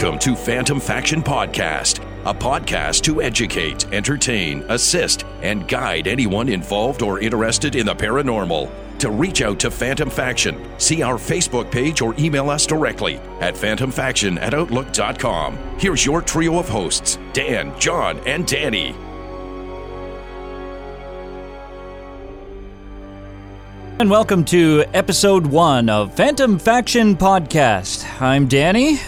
Welcome to Phantom Faction Podcast, a podcast to educate, entertain, assist, and guide anyone involved or interested in the paranormal. To reach out to Phantom Faction, see our Facebook page or email us directly at phantomfaction at outlook.com. Here's your trio of hosts Dan, John, and Danny. And welcome to episode one of Phantom Faction Podcast. I'm Danny.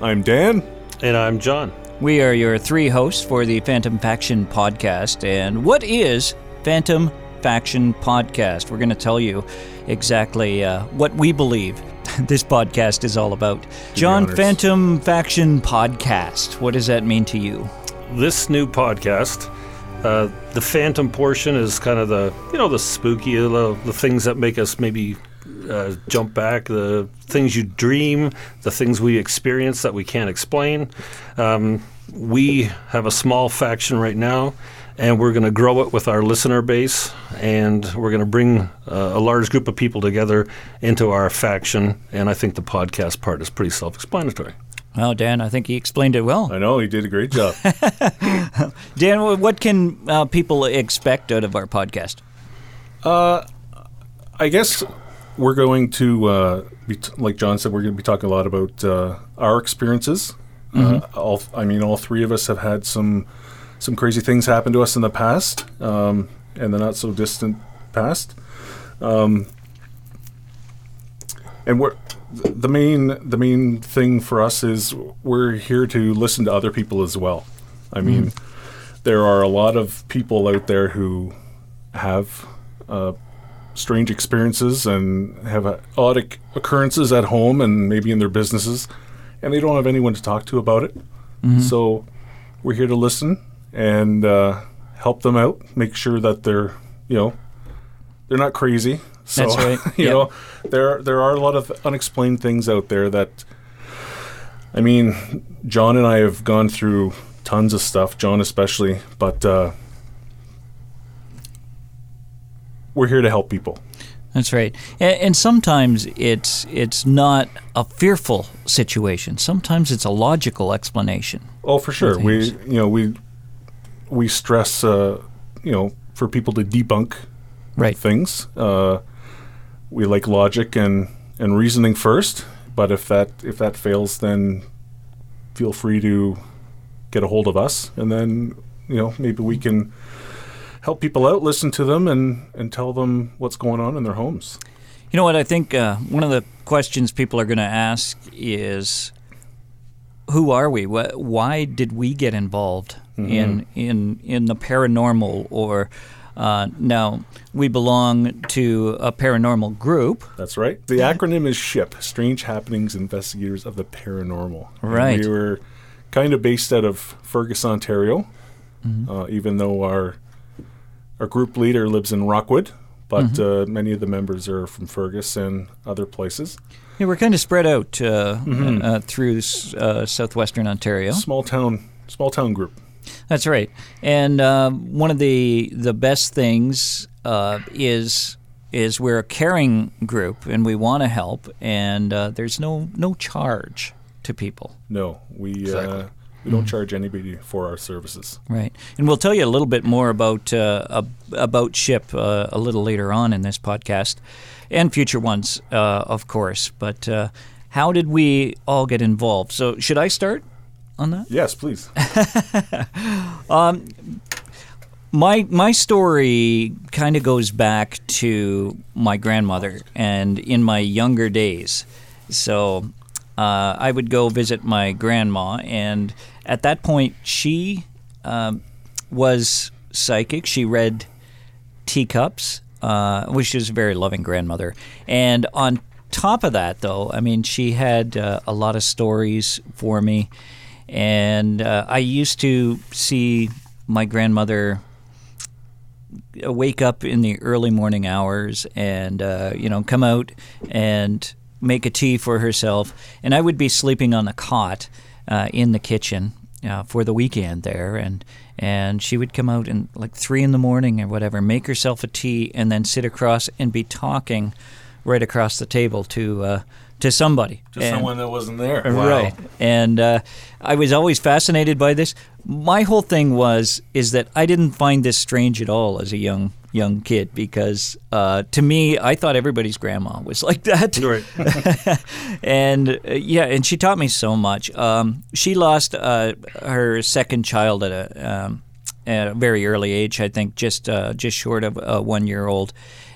I'm Dan. And I'm John. We are your three hosts for the Phantom Faction Podcast. And what is Phantom Faction Podcast? We're going to tell you exactly uh, what we believe this podcast is all about. John. Phantom Faction Podcast. What does that mean to you? This new podcast, uh, the Phantom portion is kind of the you know the spooky, the, the things that make us maybe uh, jump back, the things you dream, the things we experience that we can't explain. Um, we have a small faction right now, and we're going to grow it with our listener base, and we're going to bring uh, a large group of people together into our faction. And I think the podcast part is pretty self-explanatory. Well, Dan, I think he explained it well. I know he did a great job. Dan, what can uh, people expect out of our podcast? I guess we're going to, uh, be t- like John said, we're going to be talking a lot about uh, our experiences. Uh, all, I mean, all three of us have had some some crazy things happen to us in the past, um, and the not so distant past. Um, and we're th- the main the main thing for us is we're here to listen to other people as well. I mean, there are a lot of people out there who have uh, strange experiences and have uh, odd oc- occurrences at home and maybe in their businesses, and they don't have anyone to talk to about it. So we're here to listen and uh, help them out, make sure that they're you know they're not crazy. So, That's right. you Yep. know, there there are a lot of unexplained things out there that. I mean, John and I have gone through tons of stuff. John especially, but uh, we're here to help people. That's right. And, and sometimes it's it's not a fearful situation. Sometimes it's a logical explanation. Oh, for sure. We, you know, we we stress, uh, you know, for people to debunk Right. things. Uh, we like logic and and reasoning first, but if that if that fails, then feel free to get a hold of us, and then you know maybe we can help people out, listen to them, and and tell them what's going on in their homes. You know what? I think uh, one of the questions people are going to ask is, "Who are we? Wh- Why did we get involved in in in the paranormal?" Or uh, now we belong to a paranormal group. That's right. The acronym is SHIP, Strange Happenings Investigators of the Paranormal. And Right. we were kind of based out of Fergus, Ontario, Mm-hmm. uh, even though our our group leader lives in Rockwood, but Mm-hmm. uh, many of the members are from Fergus and other places. Yeah, we're kind of spread out uh, uh, through uh, southwestern Ontario. Small town, small town group. That's right. And uh, one of the the best things uh, is is we're a caring group and we want to help, and uh, there's no no charge to people. No, we Exactly. We don't charge anybody for our services. Right. And we'll tell you a little bit more about uh, ab- about ship uh, a little later on in this podcast, and future ones, uh, of course. But uh, how did we all get involved? So should I start on that? Yes, please. my my story kind of goes back to my grandmother and in my younger days. So uh, I would go visit my grandma, and at that point, she um, was psychic. She read teacups, uh, which is a very loving grandmother. And on top of that, though, I mean, she had uh, a lot of stories for me. And uh, I used to see my grandmother wake up in the early morning hours and, uh, you know, come out and make a tea for herself. And I would be sleeping on the cot uh, in the kitchen uh, for the weekend there. And and she would come out and like three in the morning or whatever, make herself a tea, and then sit across and be talking right across the table to uh, to somebody. Just And- someone that wasn't there. Right. And uh, I was always fascinated by this. My whole thing was is that I didn't find this strange at all as a young young kid because uh, to me I thought everybody's grandma was like that. Right. and uh, yeah, and she taught me so much. Um, she lost uh, her second child at a, um, at a very early age, I think, just uh, just short of uh, one year old.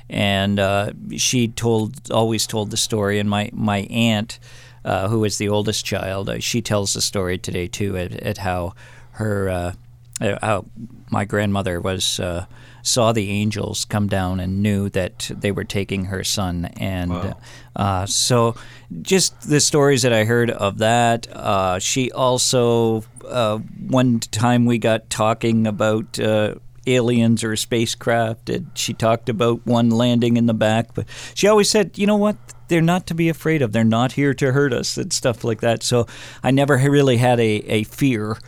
And uh, she told always told the story. And my my aunt, uh, who was the oldest child, uh, she tells the story today too at, at how her how my grandmother was. Uh, Saw the angels come down and knew that they were taking her son, and uh, so just the stories that I heard of that. Uh, she also, uh, one time we got talking about uh, aliens or spacecraft, and she talked about one landing in the back. But she always said, you know what? They're not to be afraid of. They're not here to hurt us and stuff like that. So I never really had a, a fear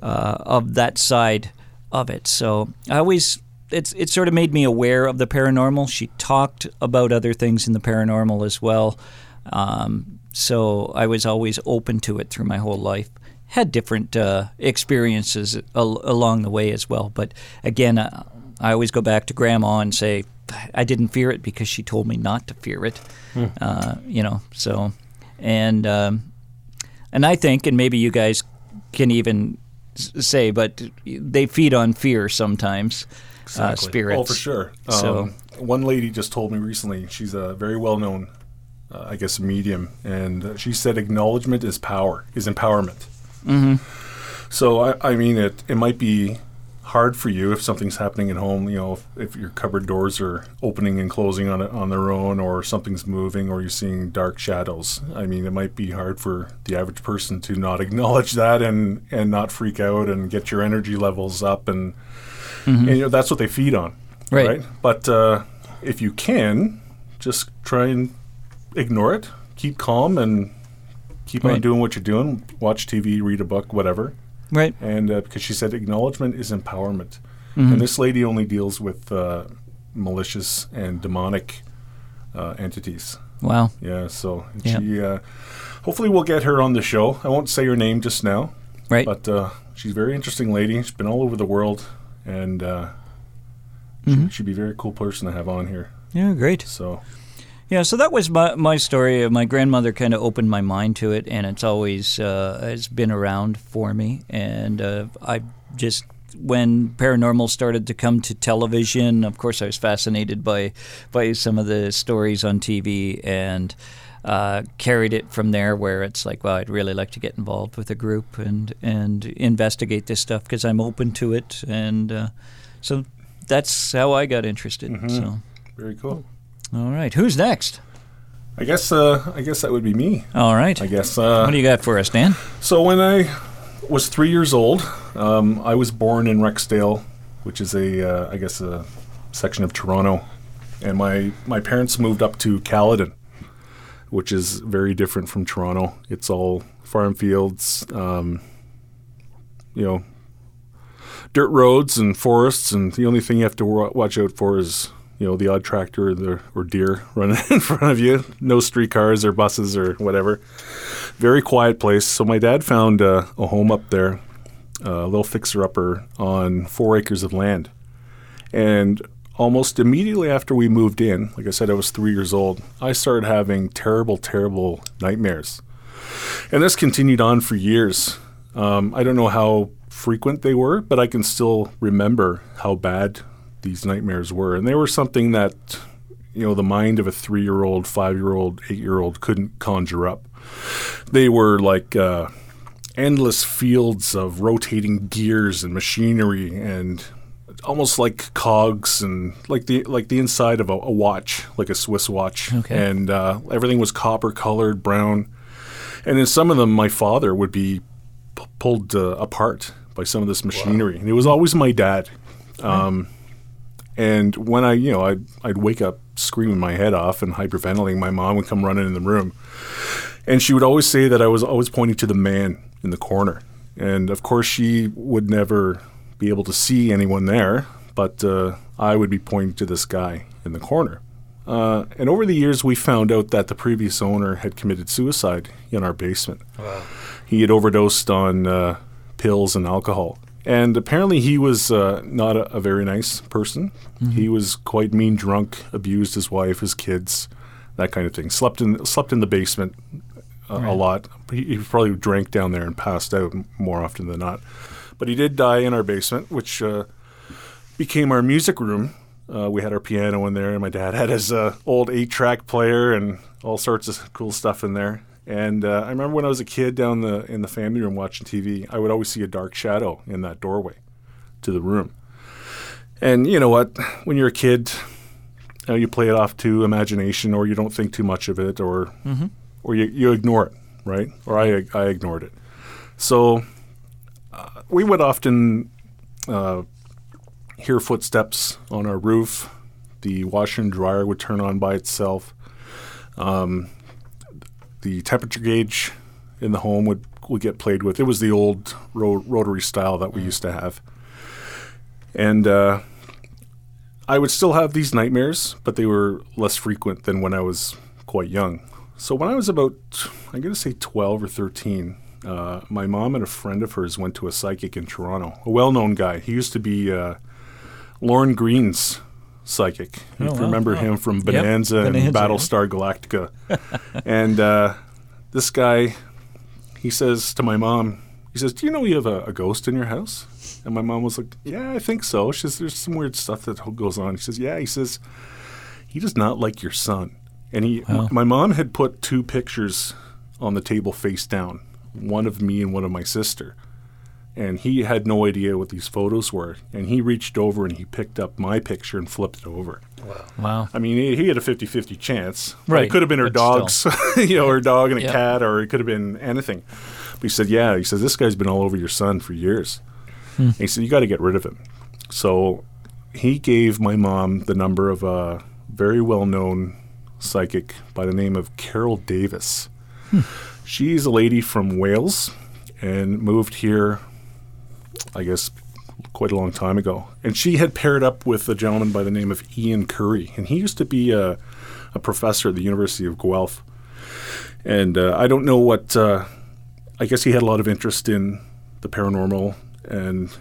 uh, of that side of it. So I always it's it sort of made me aware of the paranormal. She talked about other things in the paranormal as well. Um, so I was always open to it through my whole life. Had different uh, experiences al- along the way as well. But again, uh, I always go back to grandma and say, I didn't fear it because she told me not to fear it. Uh, you know, so and um, and I think, and maybe you guys can even s- say, but they feed on fear sometimes. Uh, Exactly. spirits. Oh, for sure. So- Um, one lady just told me recently. She's a very well-known, uh, I guess, medium, and uh, she said acknowledgement is power, is empowerment. Mm-hmm. So I, I mean, it it might be hard for you if something's happening at home. You know, if, if your cupboard doors are opening and closing on on their own, or something's moving, or you're seeing dark shadows. I mean, it might be hard for the average person to not acknowledge that and and not freak out and get your energy levels up and and you know that's what they feed on Right. but uh, if you can just try and ignore it keep calm and keep on doing what you're doing watch tv read a book whatever Right. and uh, because she said acknowledgement is empowerment and this lady only deals with uh, malicious and demonic uh, entities Wow. yeah so Yeah. she uh, hopefully we'll get her on the show i won't say her name just now Right. but uh, she's a very interesting lady. She's been all over the world, and uh, Mm-hmm. she, she'd be a very cool person to have on here. yeah. Great. So, Yeah, so that was my, my story. My grandmother kind of opened my mind to it, and it's always uh, has been around for me. And uh, I just when paranormal started to come to television, of course, I was fascinated by by some of the stories on TV and. Uh, carried it from there, where it's like, well, I'd really like to get involved with a group and and investigate this stuff because I'm open to it, and uh, so that's how I got interested. So, very cool. all right, who's next? I guess uh, I guess that would be me. All right. I guess. Uh, What do you got for us, Dan? so when I was three years old, um, I was born in Rexdale, which is a uh, I guess a section of Toronto, and my my parents moved up to Caledon, which is very different from Toronto. It's all farm fields, um, you know, dirt roads and forests, and the only thing you have to wa- watch out for is you know the odd tractor or, the, or deer running in front of you. No streetcars or buses or whatever. Very quiet place. So my dad found a home up there, a little fixer-upper on four acres of land, and almost immediately after we moved in, like I said, I was three years old. I started having terrible, terrible nightmares, and this continued on for years. Um, I don't know how frequent they were, but I can still remember how bad these nightmares were. And they were something that, you know, the mind of a three year old, five year old, eight year old couldn't conjure up. They were like uh, endless fields of rotating gears and machinery and almost like cogs and like the like the inside of a, a watch, like a Swiss watch. Okay. And uh, everything was copper colored, brown. And in some of them, my father would be p- pulled uh, apart by some of this machinery, and it was always my dad. Um, and when I, you know, I'd, I'd wake up screaming my head off and hyperventilating, my mom would come running in the room, and she would always say that I was always pointing to the man in the corner. And of course, she would never be able to see anyone there, but uh, I would be pointing to this guy in the corner. Uh, and over the years, we found out that the previous owner had committed suicide in our basement. Wow. He had overdosed on uh, pills and alcohol. And apparently, he was uh, not a, a very nice person. He was quite mean, drunk, abused his wife, his kids, that kind of thing. Slept in slept in the basement a, a lot. He, he probably drank down there and passed out more often than not. But he did die in our basement, which uh, became our music room. Uh, we had our piano in there, and my dad had his uh, old eight-track player and all sorts of cool stuff in there. And uh, I remember when I was a kid down the in the family room watching TV, I would always see a dark shadow in that doorway to the room. And you know what? When you're a kid, you, know, you play it off to imagination, or you don't think too much of it, or or you, you ignore it, right? Or I I ignored it. So we would often uh, hear footsteps on our roof. The washer and dryer would turn on by itself. Um, the temperature gauge in the home would, would get played with. It was the old ro- rotary style that we used to have. And uh, I would still have these nightmares, but they were less frequent than when I was quite young. So when I was about, I'm going to say 12 or 13, uh, my mom and a friend of hers went to a psychic in Toronto, a well known guy. He used to be uh, Lorne Greene's psychic. if you wow. remember him from Bonanza, Bonanza, and yeah. Battlestar Galactica. and uh, this guy, he says to my mom, he says, Do you know you have a, a ghost in your house? And my mom was like, Yeah, I think so. She says, There's some weird stuff that goes on. He says, Yeah. He says, He does not like your son. And he, Wow. my mom had put two pictures on the table face down, one of me and one of my sister. And he had no idea what these photos were. And he reached over and he picked up my picture and flipped it over. Wow. wow. I mean, he, he had a 50 50 chance. Right, It could have been her but dogs, you know, her dog and a Yep. cat, or it could have been anything. But he said, Yeah. He says, This guy's been all over your son for years. Hmm. And he said, You got to get rid of him. So he gave my mom the number of a very well known psychic by the name of Carol Davis. Hmm. She's a lady from Wales and moved here, I guess, quite a long time ago. And she had paired up with a gentleman by the name of Ian Currie. And he used to be a, a professor at the University of Guelph. And uh, I don't know what, uh, I guess he had a lot of interest in the paranormal and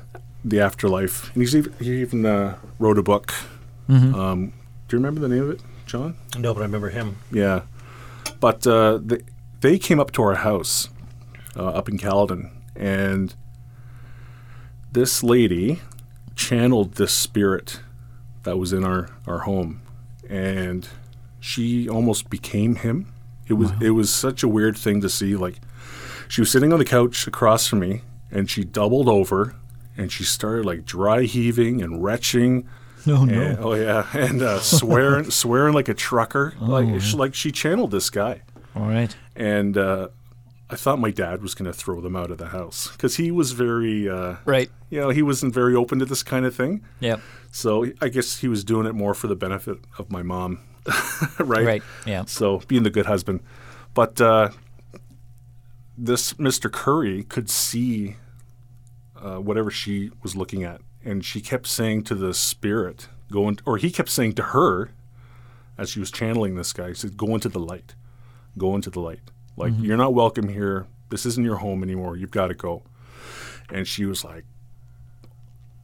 the afterlife. And he's even, he even uh, wrote a book. Um, do you remember the name of it, John? No, but I remember him. Yeah. But uh, they, came up to our house uh, up in Caledon, and this lady channeled this spirit that was in our, our home, and she almost became him. It was it was such a weird thing to see. Like she was sitting on the couch across from me, and she doubled over, and she started like dry heaving and retching. No, no. Oh yeah, and uh, swearing, swearing like a trucker. like, she, like she channeled this guy, All right. and uh, I thought my dad was going to throw them out of the house because he was very, uh, Right. you know, he wasn't very open to this kind of thing. Yeah. So I guess he was doing it more for the benefit of my mom, right? Right. Yeah. So being the good husband, but uh, this Mr. Currie could see uh, whatever she was looking at, and she kept saying to the spirit, "Go in," or he kept saying to her, as she was channeling this guy, he said, "Go into the light, go into the light. Like you're not welcome here. This isn't your home anymore. You've got to go." And she was like,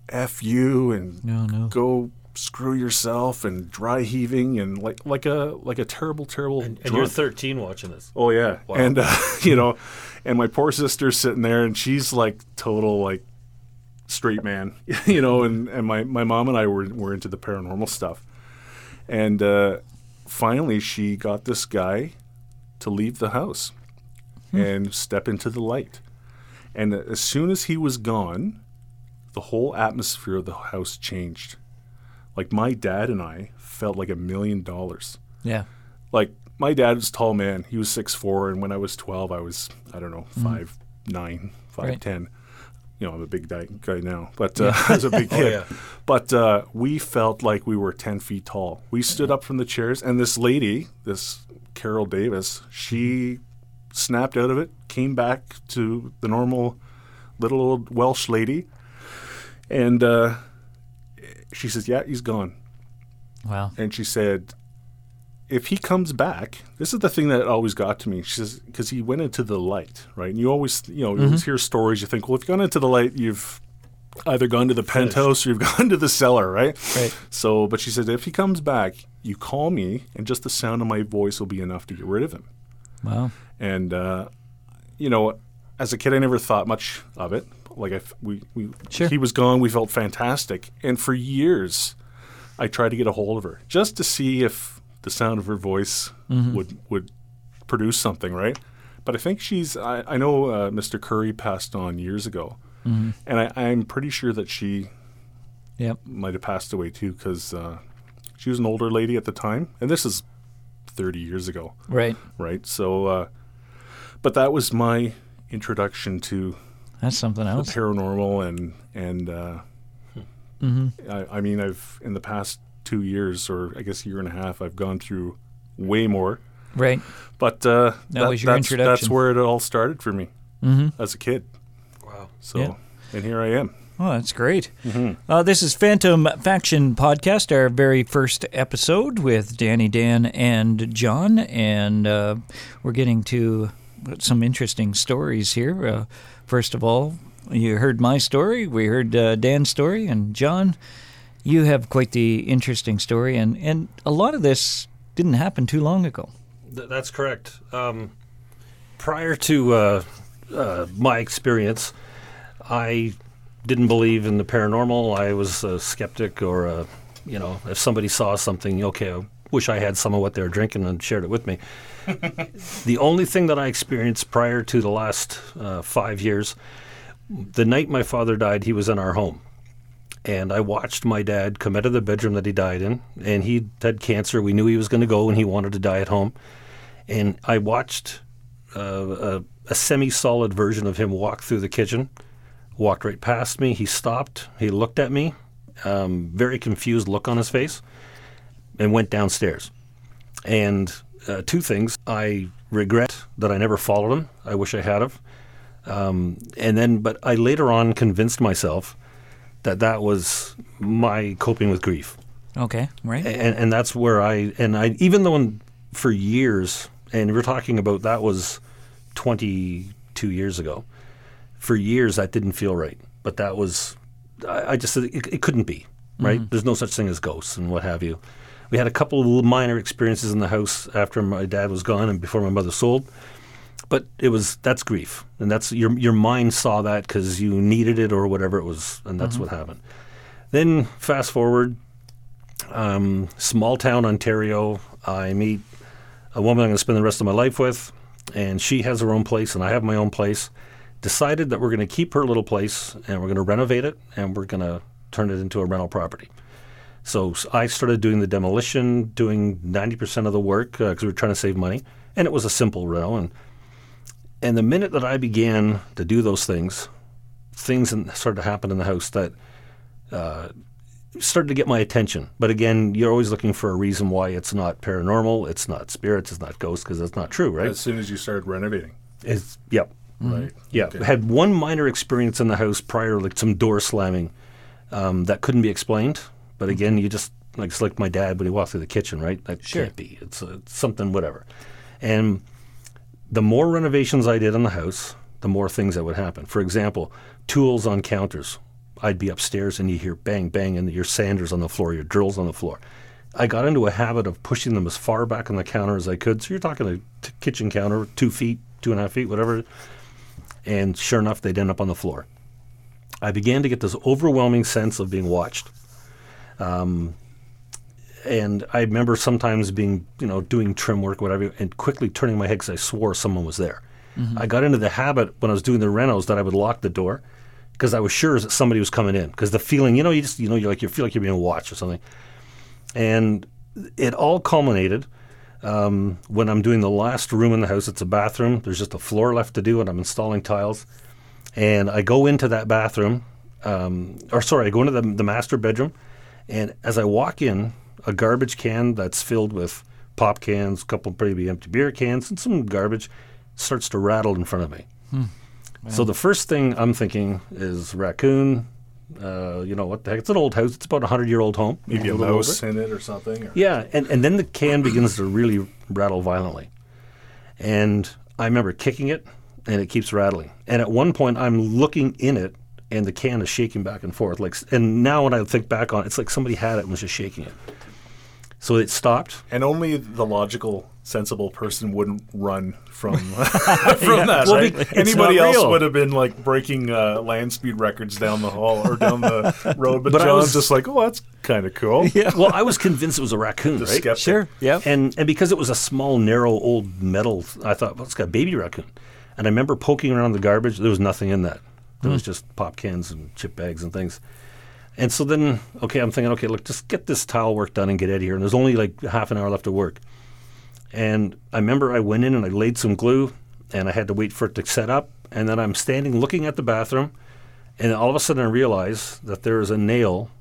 "F you," and No, no. go screw yourself and dry heaving and like like a like a terrible terrible And you're 13 watching this. oh yeah Wow. and uh, you know and my poor sister's sitting there and she's like total like straight man you know and and my my mom and I were were into the paranormal stuff and uh, finally she got this guy to leave the house and step into the light and as soon as he was gone the whole atmosphere of the house changed like my dad and I felt like a million dollars. Yeah. Like my dad was a tall man. He was six four, and when I was twelve, I was I don't know five nine, five Right. ten. You know, I'm a big guy, now, but uh, I was a big kid. yeah. But uh, we felt like we were ten feet tall. We stood up from the chairs, and this lady, this Carol Davis, she snapped out of it, came back to the normal little old Welsh lady, and uh, she says, "Yeah, he's gone." Wow. and she said, if he comes back, this is the thing that always got to me. She says because he went into the light, right? And you always, you know, you always hear stories. You think, well, if you've gone into the light, you've either gone to the penthouse or you've gone to the cellar, right? Right. So, but she said, if he comes back, you call me, and just the sound of my voice will be enough to get rid of him. Wow. And uh, you know, as a kid, I never thought much of it. Like I, we, we, Sure. he was gone. We felt fantastic, and for years, I tried to get a hold of her just to see if the sound of her voice would would produce something, right? But I think she's. I, I know uh, Mr. Currie passed on years ago, and I, I'm pretty sure that she Yep. might have passed away too because uh, she was an older lady at the time, and this is 30 years ago Right. right? So, uh, but that was my introduction to That's something the else. paranormal, and and uh, I, I mean, I've in the past two years, or I guess a year and a half, I've gone through way more. Right. But uh, That was your that's, introduction. That's where it all started for me as a kid. Wow. So, Yeah. and here I am. Oh, that's great. Uh, this is Phantom Faction Podcast, our very first episode with Danny, Dan, and John. And uh, we're getting to some interesting stories here. Uh, first of all, you heard my story, we heard uh, Dan's story, and John, you have quite the interesting story. And, and a lot of this didn't happen too long ago. Th- that's correct. Um, prior to uh, uh, my experience, I didn't believe in the paranormal. I was a skeptic, or a, you know, if somebody saw something, okay, I wish I had some of what they were drinking and shared it with me. the only thing that I experienced prior to the last uh, five years, the night my father died, he was in our home. And I watched my dad come out of the bedroom that he died in, and he had cancer. We knew he was going to go, and he wanted to die at home. And I watched uh, a, a semi-solid version of him walk through the kitchen, walked right past me. He stopped. He looked at me, um, very confused look on his face, and went downstairs. And uh, two things: I regret that I never followed him. I wish I had have. Um, and then, but I later on convinced myself that that was my coping with grief Okay, right? and, and that's where I and I even though in, for years and we're talking about that was 22 years ago for years that didn't feel right. But that was I, I just said it, it couldn't be right? There's no such thing as ghosts and what have you. We had a couple of minor experiences in the house after my dad was gone and before my mother sold. But it was that's grief. And that's your your mind saw that because you needed it or whatever it was and that's what happened. Then fast forward um, small town Ontario. I meet a woman I'm going to spend the rest of my life with, and she has her own place, and I have my own place. Decided that we're going to keep her little place, and we're going to renovate it, and we're going to turn it into a rental property. So I started doing the demolition, doing 90% of the work uh, because we were trying to save money, and it was a simple rental. And and the minute that I began to do those things, things started to happen in the house that uh, started to get my attention. But again, you're always looking for a reason why it's not paranormal, it's not spirits, it's not ghosts, because that's not true, right? As soon as you started renovating, It's yep, right? yeah. Okay. Had one minor experience in the house prior, like some door slamming, um, that couldn't be explained. But again, you just like it's like my dad when he walked through the kitchen, right? That Sure. can't be. It's, uh something, whatever. And the more renovations I did on the house, the more things that would happen. For example, tools on counters. I'd be upstairs and you hear bang, bang, and your sanders on the floor, your drills on the floor. I got into a habit of pushing them as far back on the counter as I could. So you're talking a t- kitchen counter, two feet, two and a half feet, whatever. And sure enough, they'd end up on the floor. I began to get this overwhelming sense of being watched. Um, and I remember sometimes being, you know, doing trim work, whatever, and quickly turning my head because I swore someone was there. I got into the habit when I was doing the renos that I would lock the door because I was sure that somebody was coming in. Because the feeling, you know, you just, you know, you're like you feel like you're being watched or something. And it all culminated um, when I'm doing the last room in the house. It's a bathroom. There's just a floor left to do, and I'm installing tiles. And I go into that bathroom, um, or sorry, I go into the, the master bedroom, and as I walk in, a garbage can that's filled with pop cans, a couple maybe empty beer cans, and some garbage starts to rattle in front of me. So the first thing I'm thinking is raccoon, Uh, you know what the heck? It's an old house. It's about a hundred year old home. Maybe a little mouse over. in it or something. Or Yeah, and, and then the can begins to really rattle violently. And I remember kicking it, and it keeps rattling. And at one point, I'm looking in it, and the can is shaking back and forth. Like, and now when I think back on it, it's like somebody had it and was just shaking it. So it stopped. And only the logical, sensible person wouldn't run from from that. Well, right? be- Anybody else real. would have been like breaking uh, land speed records down the hall or down the road, but, But I John's was- just like, oh, that's kind of cool. Yeah. Well, I was convinced it was a raccoon, The right? skeptic. Sure. Yeah. And and because it was a small, narrow, old metal, I thought, well, it's got a baby raccoon. And I remember poking around the garbage. There was nothing in that. There was just pop cans and chip bags and things. And so then, okay, I'm thinking, okay, look, just get this tile work done and get out of here. And there's only like half an hour left of work. And I remember I went in and I laid some glue, and I had to wait for it to set up. And then I'm standing looking at the bathroom, and all of a sudden I realize that there is a nail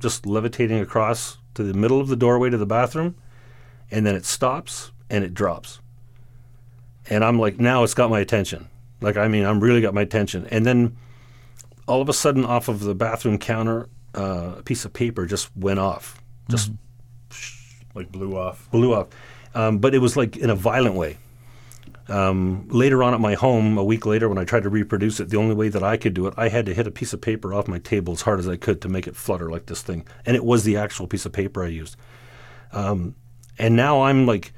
just levitating across to the middle of the doorway to the bathroom, and then it stops and it drops. And I'm like, now it's got my attention. Like, I mean, I'm really got my attention. And then all of a sudden, off of the bathroom counter, uh, a piece of paper just went off, just Like blew off. blew up. Um, but it was like in a violent way. Um, later on at my home, a week later, when I tried to reproduce it, the only way that I could do it, I had to hit a piece of paper off my table as hard as I could to make it flutter like this thing. And it was the actual piece of paper I used. Um, and now I'm like,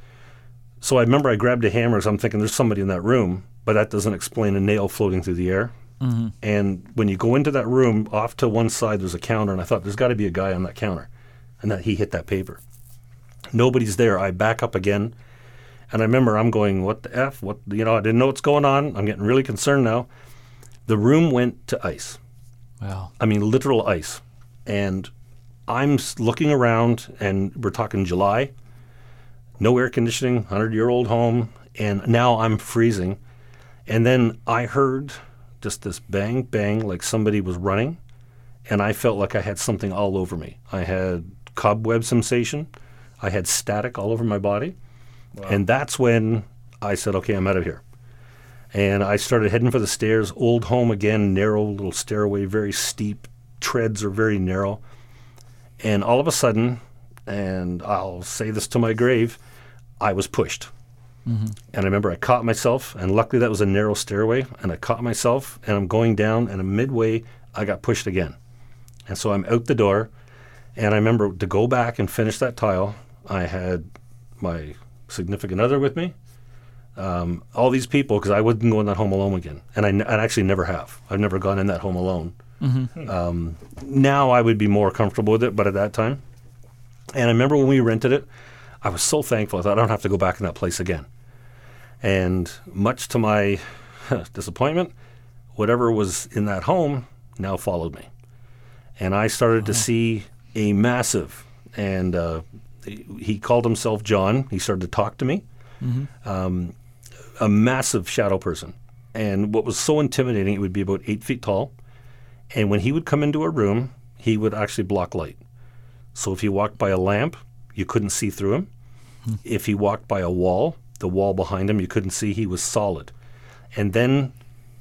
so I remember I grabbed a hammer, so I'm thinking there's somebody in that room, but that doesn't explain a nail floating through the air. Mm-hmm. And when you go into that room, off to one side there's a counter, and I thought there's got to be a guy on that counter, and that he hit that paper. Nobody's there. I back up again, and I remember I'm going, "What the f? What you know? I didn't know what's going on. I'm getting really concerned now." The room went to ice. Wow. I mean, literal ice. And I'm looking around, and we're talking July, no air conditioning, 100 year old home, and now I'm freezing. And then I heard just this bang, bang, like somebody was running, and I felt like I had something all over me. I had cobweb sensation, I had static all over my body. And that's when I said, okay, I'm out of here. And I started heading for the stairs. Old home again, narrow little stairway, very steep. Treads are very narrow. And all of a sudden, and I'll say this to my grave, I was pushed. And I remember I caught myself, and luckily that was a narrow stairway, and I caught myself, and I'm going down, and midway, I got pushed again. And so I'm out the door, and I remember to go back and finish that tile, I had my significant other with me, um, all these people, because I wouldn't go in that home alone again. And I, n- I actually never have. I've never gone in that home alone. Um, now I would be more comfortable with it, but at that time, and I remember when we rented it, I was so thankful. I thought I don't have to go back in that place again. And much to my disappointment, whatever was in that home now followed me. And I started to see a massive, and uh, he- called himself John. He started to talk to me. Um, a massive shadow person. And what was so intimidating, it would be about eight feet tall. And when he would come into a room, he would actually block light. So if he walked by a lamp, you couldn't see through him. If he walked by a wall, the wall behind him, you couldn't see. He was solid. And then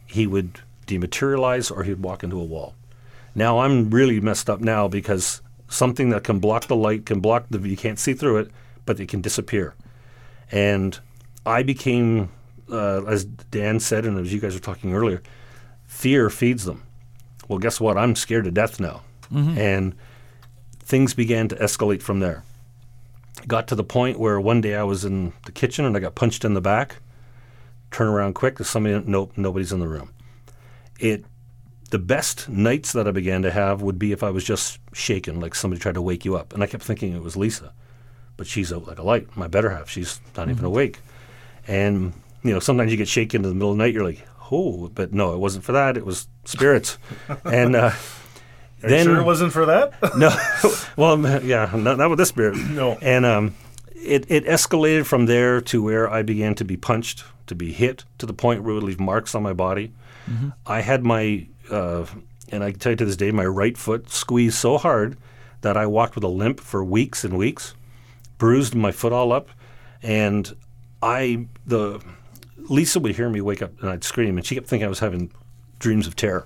he would dematerialize or he'd walk into a wall. Now I'm really messed up now because something that can block the light can block the you can't see through it, but it can disappear. And I became, uh, as Dan said, and as you guys were talking earlier, fear feeds them. Well, guess what? I'm scared to death now. And things began to escalate from there. Got to the point where one day I was in the kitchen and I got punched in the back. Turn around quick. There's somebody. Nope, nobody's in the room. It. The best nights that I began to have would be if I was just shaken, like somebody tried to wake you up, and I kept thinking it was Lisa, but she's out like a light. My better half, she's not even awake, and you know sometimes you get shaken in the middle of the night. You're like, oh, but no, it wasn't for that. It was spirits, and uh, Are then you sure it wasn't for that? no, well, yeah, not, not with this spirit. No. And um, it, it escalated from there to where I began to be punched, to be hit, to the point where it would leave marks on my body. I had my, uh, and I can tell you to this day, my right foot squeezed so hard that I walked with a limp for weeks and weeks, bruised my foot all up, and I the Lisa would hear me wake up and I'd scream, and she kept thinking I was having dreams of terror.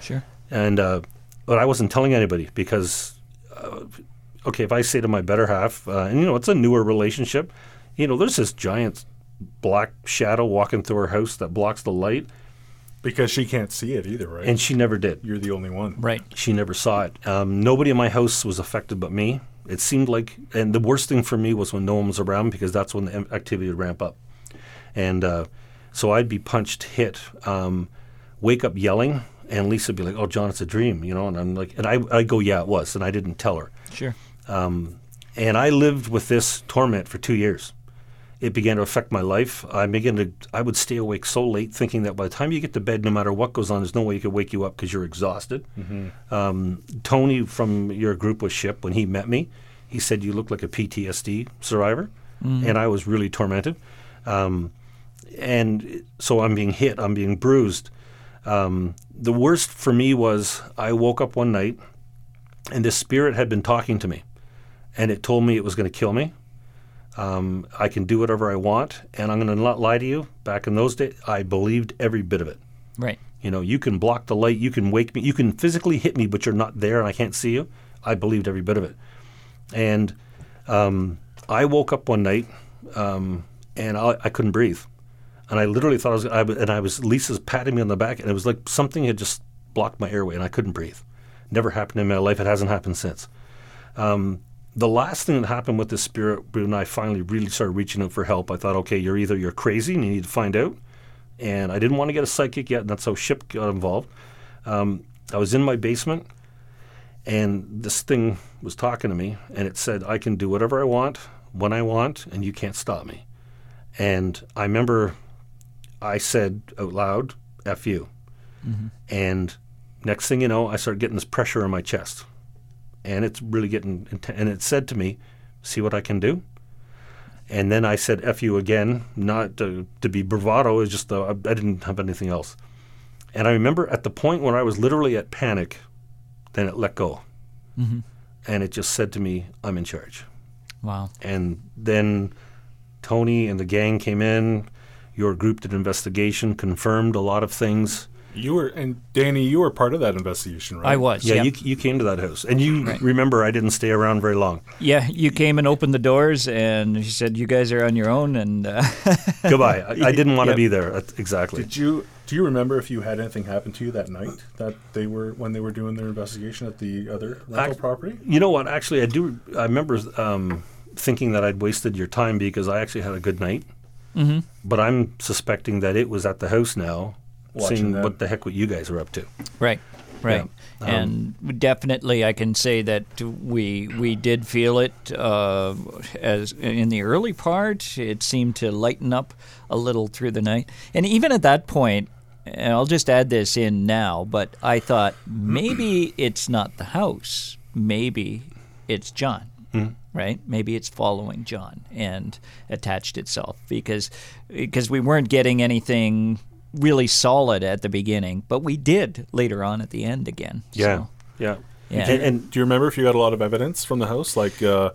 Sure. And uh, but I wasn't telling anybody because, uh, okay, if I say to my better half, uh, and you know, it's a newer relationship, you know, there's this giant black shadow walking through her house that blocks the light, Because she can't see it either, right? and she never did. you're the only one. Right. She never saw it. Um, nobody in my house was affected but me. It seemed like, and the worst thing for me was when no one was around because that's when the activity would ramp up. And uh, so I'd be punched, hit, um, wake up yelling, and Lisa would be like, "Oh, John, it's a dream," you know. And I'm like, and I I go, "Yeah, it was," and I didn't tell her. Sure. And I lived with this torment for two years. It began to affect my life. I began to. I would stay awake so late, thinking that by the time you get to bed, no matter what goes on, there's no way you could wake you up because you're exhausted. Um, Tony from your group was ship when he met me. He said you look like a PTSD survivor, and I was really tormented. Um, and so I'm being hit. I'm being bruised. Um, the worst for me was I woke up one night, and this spirit had been talking to me and it told me it was going to kill me. Um, I can do whatever I want, and I'm going to not lie to you. Back in those days, I believed every bit of it. Right. You know, you can block the light, you can wake me, you can physically hit me, but you're not there, and I can't see you. I believed every bit of it. And um, I woke up one night, um, and I, I couldn't breathe, and I literally thought I was, I, and I was Lisa's patting me on the back, and it was like something had just blocked my airway, and I couldn't breathe. Never happened in my life. It hasn't happened since the last thing that happened with this spirit when I finally really started reaching out for help, I thought, okay, you're either you're crazy and you need to find out, and I didn't want to get a psychic yet, and that's how Ship got involved. Um, I was in my basement, and this thing was talking to me, and it said, I can do whatever I want when I want, and you can't stop me. And I remember I said out loud, "F you," and next thing you know, I started getting this pressure in my chest and it's really getting intense. And it said to me, "See what I can do." And then I said "f you" again, not to, to be bravado. It's just uh, I, I didn't have anything else. And I remember at the point when I was literally at panic, then it let go, and it just said to me, "I'm in charge." Wow. And then Tony and the gang came in. Your group did investigation, confirmed a lot of things. You were and Danny, you were part of that investigation, right? I was. Yeah, Yeah. You, you came to that house, and you remember I didn't stay around very long. yeah. You came and opened the doors, and you said you guys are on your own, and uh, Goodbye. I, I didn't want to Yep. be there. Exactly. Did you do you remember if you had anything happen to you that night that they were when they were doing their investigation at the other rental Ac- property? You know what? Actually, I do. I remember um, thinking that I'd wasted your time because I actually had a good night. Mm-hmm. But I'm suspecting that it was at the house now, Watching seeing them. what the heck what you guys are up to. Right, right. Yeah. and definitely, I can say that we we did feel it uh, as in the early part. It seemed to lighten up a little through the night, and even at that point, and I'll just add this in now. But I thought maybe it's not the house. Maybe it's John. Right? Maybe it's following John and attached itself because because we weren't getting anything really solid at the beginning, but we did later on at the end again. Yeah, So, yeah, Yeah. And, and Do you remember if you got a lot of evidence from the house, like uh,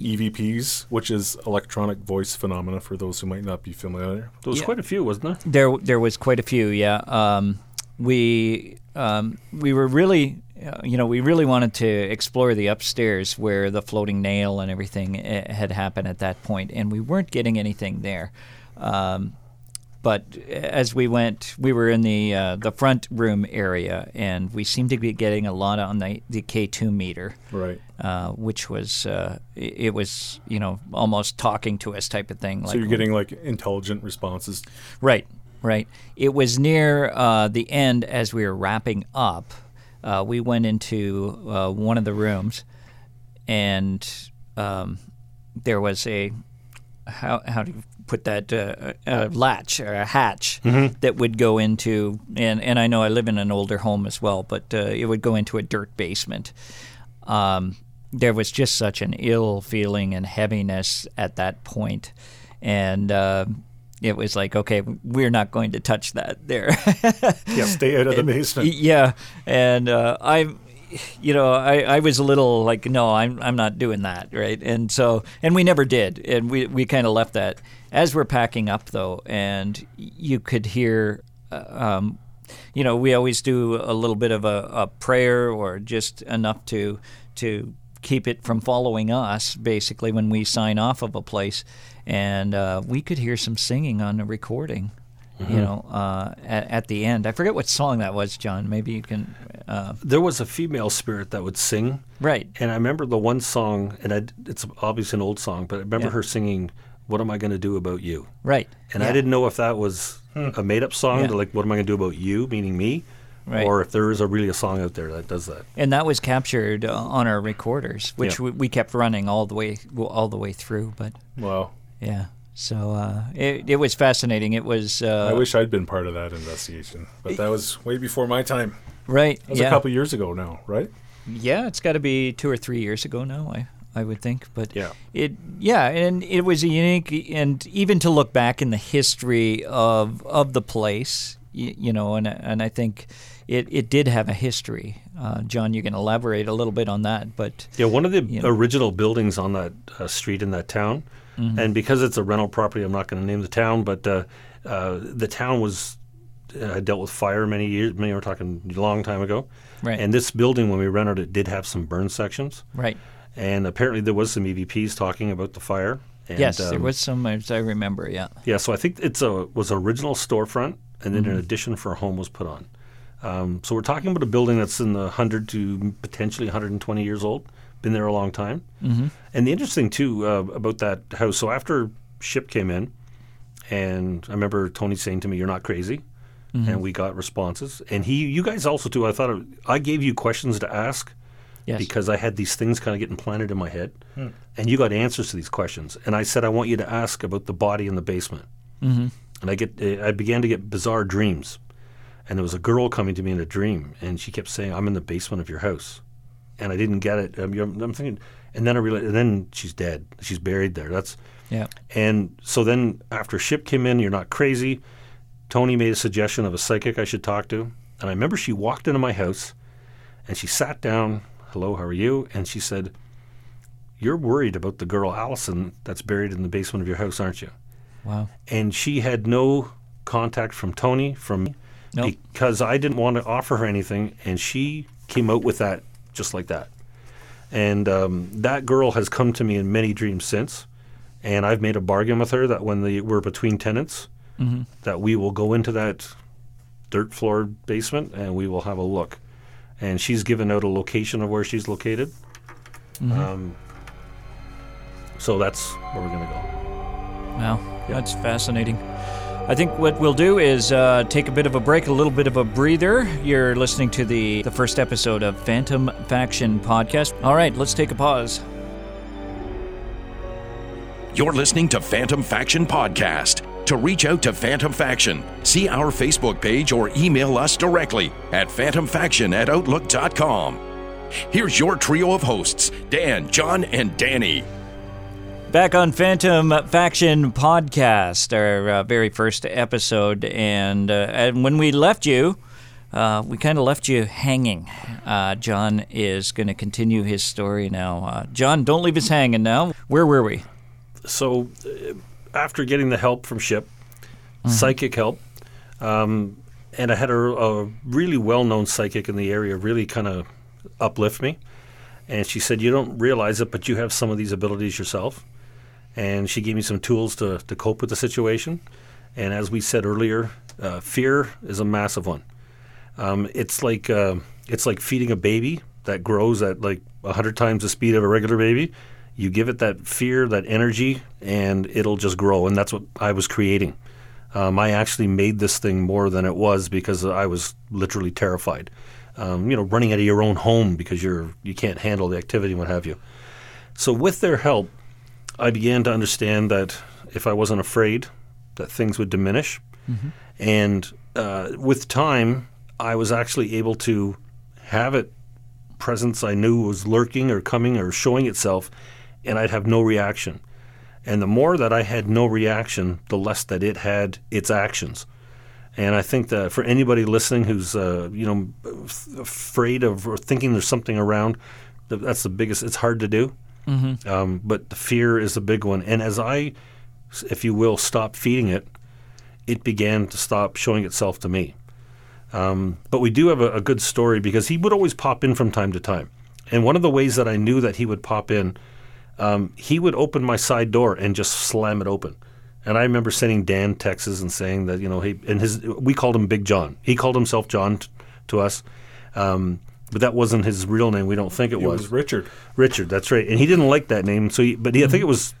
EVPs, which is electronic voice phenomena for those who might not be familiar? there was Yeah. quite a few, wasn't there? There, there was quite a few. Yeah, um, we um, we were really, you know, we really wanted to explore the upstairs where the floating nail and everything uh, had happened at that point, and we weren't getting anything there. Um, but as we went, we were in the uh, the front room area, and we seemed to be getting a lot on the the K two meter. Right. uh, which was uh, it was you know almost talking to us type of thing. So you're getting like intelligent responses. right, right. It was near uh, the end as we were wrapping up. Uh, we went into uh, one of the rooms, and um, there was a how how do you put that uh, a latch or a hatch that would go into and and I know I live in an older home as well, but uh, it would go into a dirt basement. Um, there was just such an ill feeling and heaviness at that point, and. It was like, okay, we're not going to touch that there. Yeah, stay out of the basement. Yeah, and uh, I, you know, I, I was a little like, no, I'm I'm not doing that, right? And so, and we never did, and we we kind of left that as we're packing up though, and you could hear. Uh, um, you know, we always do a little bit of a, a prayer or just enough to to keep it from following us, basically, when we sign off of a place. And uh, we could hear some singing on the recording. You know, uh, at, at the end, I forget what song that was, John. Maybe you can. Uh, There was a female spirit that would sing. right. And I remember the one song, and I, it's obviously an old song, but I remember Yeah. her singing, What Am I Going to Do About You? Right. And Yeah. I didn't know if that was a made up song, Yeah. to like, What am I going to do about you, meaning me? Right. Or if there is a really a song out there that does that. and that was captured uh, on our recorders, which Yeah. we, we kept running all the way all the way through. But Wow. Yeah, so uh, it it was fascinating. It was uh, I wish I'd been part of that investigation, but that was way before my time. right. That was yeah, a couple years ago now, right? yeah, it's got to be two or three years ago now. I I would think, but Yeah. it yeah, and it was a unique and even to look back in the history of of the place, you, you know, and and I think. It, it did have a history. Uh, John, you can elaborate a little bit on that, but Yeah, one of the You know. original buildings on that uh, street in that town, Mm-hmm. and because it's a rental property, I'm not going to name the town, but uh, uh, the town was uh, dealt with fire many years. Many we're talking a long time ago, Right. And this building, when we rented it, did have some burn sections, right. and apparently there was some EVPs talking about the fire. And, yes, there um, was some, as I remember, yeah. Yeah, so I think it's a was an original storefront, and then Mm-hmm. an addition for a home was put on. Um, so we're talking about a building that's in the 100 to potentially 120 years old, been there a long time. Mm-hmm. And the interesting too uh, about that house. So after ship came in, and I remember Tony saying to me, "You're not crazy," Mm-hmm. and we got responses. And he, you guys also too. I thought it, I gave you questions to ask Yes. because I had these things kind of getting planted in my head, and you got answers to these questions. And I said, I want you to ask about the body in the basement. Mm-hmm. And I get, I began to get bizarre dreams, and there was a girl coming to me in a dream, and she kept saying, "I'm in the basement of your house," and I didn't get it. I'm, I'm thinking, and then I realized, and then she's dead. She's buried there. That's yeah. and so then after Ship came in, you're not crazy. Tony made a suggestion of a psychic I should talk to. And I remember she walked into my house and she sat down, hello, how are you? And she said, You're worried about the girl Allison that's buried in the basement of your house, aren't you? Wow. And she had no contact from Tony, from me, Nope. because I didn't want to offer her anything. And she came out with that just like that. And um, that girl has come to me in many dreams since. And I've made a bargain with her that when the, we're between tenants, that we will go into that dirt floor basement and we will have a look. And she's given out a location of where she's located. Um, so that's where we're going to go. Wow. That's fascinating. I think what we'll do is uh, take a bit of a break, a little bit of a breather. You're listening to the, the first episode of Phantom Faction Podcast. All right, let's take a pause. You're listening to Phantom Faction Podcast. To reach out to Phantom Faction, see our Facebook page or email us directly at phantomfaction at outlook.com. Here's your trio of hosts Dan, John, and Danny. Back on Phantom Faction Podcast, our uh, very first episode. And, uh, and when we left you, uh, we kind of left you hanging. Uh, John is going to continue his story now. Uh, John, don't leave us hanging now. Where were we? so uh, after getting the help from Ship, psychic help, um, and I had a, a really well-known psychic in the area really kind of uplift me, and she said, "You don't realize it, but you have some of these abilities yourself." And she gave me some tools to to cope with the situation. And as we said earlier, uh, fear is a massive one. Um, it's like uh, it's like feeding a baby that grows at like hundred times the speed of a regular baby. You give it that fear, that energy, and it'll just grow. And that's what I was creating. Um, I actually made this thing more than it was because I was literally terrified. Um, you know, running out of your own home because you're you can't handle the activity and what have you. So with their help, I began to understand that if I wasn't afraid, that things would diminish. And uh, with time, I was actually able to have it presence I knew was lurking or coming or showing itself, and I'd have no reaction. And the more that I had no reaction, the less that it had its actions. And I think that for anybody listening who's uh, you know f- afraid of or thinking there's something around, that's the biggest. It's hard to do, um, but the fear is the big one. And as I, if you will, stop feeding it, it began to stop showing itself to me. Um, but we do have a, a good story because he would always pop in from time to time. And one of the ways that I knew that he would pop in, um, he would open my side door and just slam it open. And I remember sending Dan texts and saying that you know he and his we called him Big John. He called himself John t- to us, um, but that wasn't his real name. We don't think it, It was Richard. Richard. That's right. And he didn't like that name. So, he, but he, I think it was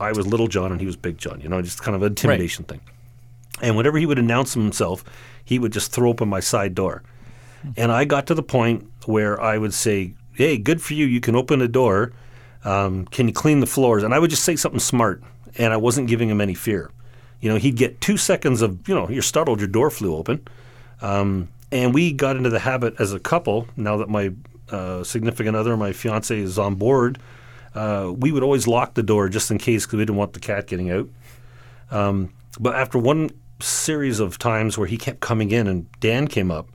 I was Little John and he was Big John. You know, just kind of an intimidation thing. And whenever he would announce himself, he would just throw open my side door. And I got to the point where I would say, "Hey, good for you. You can open the door. Um, can you clean the floors?" And I would just say something smart, and I wasn't giving him any fear. You know, he'd get two seconds of, you know, you're startled, your door flew open. Um, and we got into the habit as a couple. Now that my uh, significant other, my fiance, is on board, uh, we would always lock the door just in case because we didn't want the cat getting out. Um, but after one series of times where he kept coming in, and Dan came up,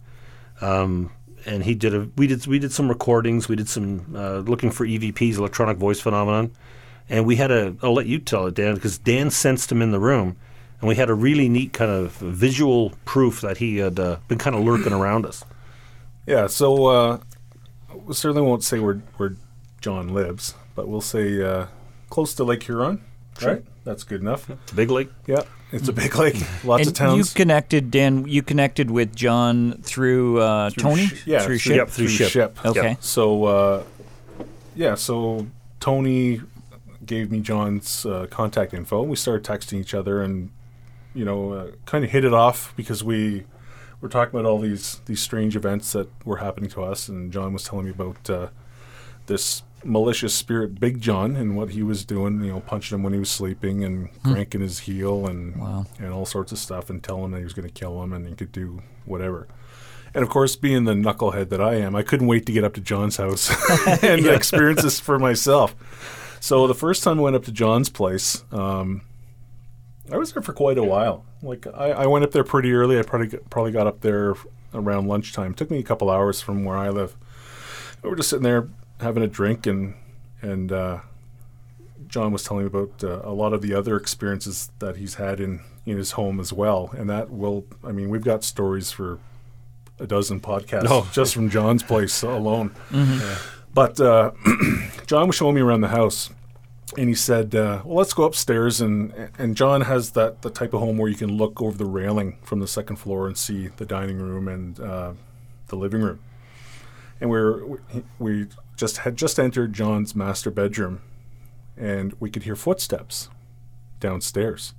um, and he did a we did we did some recordings, we did some uh, looking for EVPs, electronic voice phenomenon, and we had a I'll let you tell it, Dan, because Dan sensed him in the room, and we had a really neat kind of visual proof that he had uh, been kind of lurking around us. Yeah, so uh, we certainly won't say where where John lives, but we'll say uh, close to Lake Huron. Sure. Right, that's good enough. It's a big lake. Yeah, it's a big lake, lots and of towns. you connected, Dan. You connected with John through, uh, Tony. sh- yeah, through through- ship. Yep, through ship. Okay. Yep. So, uh, yeah, so Tony gave me John's uh, contact info. We started texting each other, and you know, uh, kind of hit it off because we were talking about all these these strange events that were happening to us. And John was telling me about uh, this malicious spirit, Big John, and what he was doing. You know, punching him when he was sleeping and cranking his heel and Wow. and all sorts of stuff, and telling him that he was going to kill him and he could do whatever. And of course, being the knucklehead that I am, I couldn't wait to get up to John's house and experience this for myself. So the first time I went up to John's place, um, I was there for quite a while. Like I, I went up there pretty early. I probably got, probably got up there around lunchtime. It took me a couple hours from where I live. We were just sitting there having a drink, and and uh, John was telling me about uh, a lot of the other experiences that he's had in in his home as well. And that will, I mean, we've got stories for a dozen podcasts Oh. just from John's place alone. But uh, John was showing me around the house, and he said, uh, "Well, let's go upstairs." And and John has that the type of home where you can look over the railing from the second floor and see the dining room and uh, the living room. And we're we, we just had just entered John's master bedroom, and we could hear footsteps downstairs,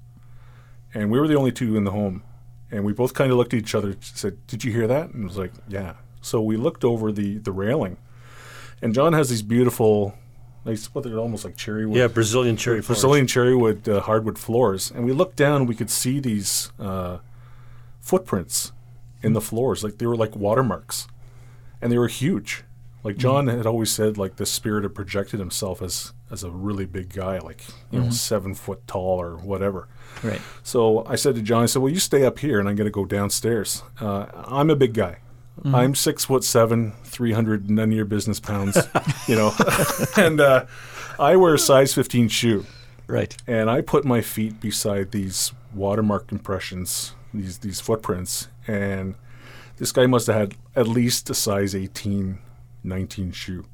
and we were the only two in the home. And we both kind of looked at each other, said, "Did you hear that?" And it was like, "Yeah." So we looked over the the railing, and John has these beautiful, like what they're almost like cherry wood. Yeah, Brazilian cherry. Brazilian cherrywood uh, hardwood floors, and we looked down we could see these uh, footprints in the floors, like they were like watermarks, and they were huge. Like John had always said, like the spirit had projected himself as as a really big guy, like you know seven foot tall or whatever. Right. So I said to John, I said, "Well, you stay up here, and I'm going to go downstairs. Uh, I'm a big guy. I'm six foot seven, three hundred none of your business pounds, you know, and uh, I wear a size 15 shoe, Right. and I put my feet beside these watermark impressions, these these footprints, and this guy must have had at least a size 18, 19 shoe,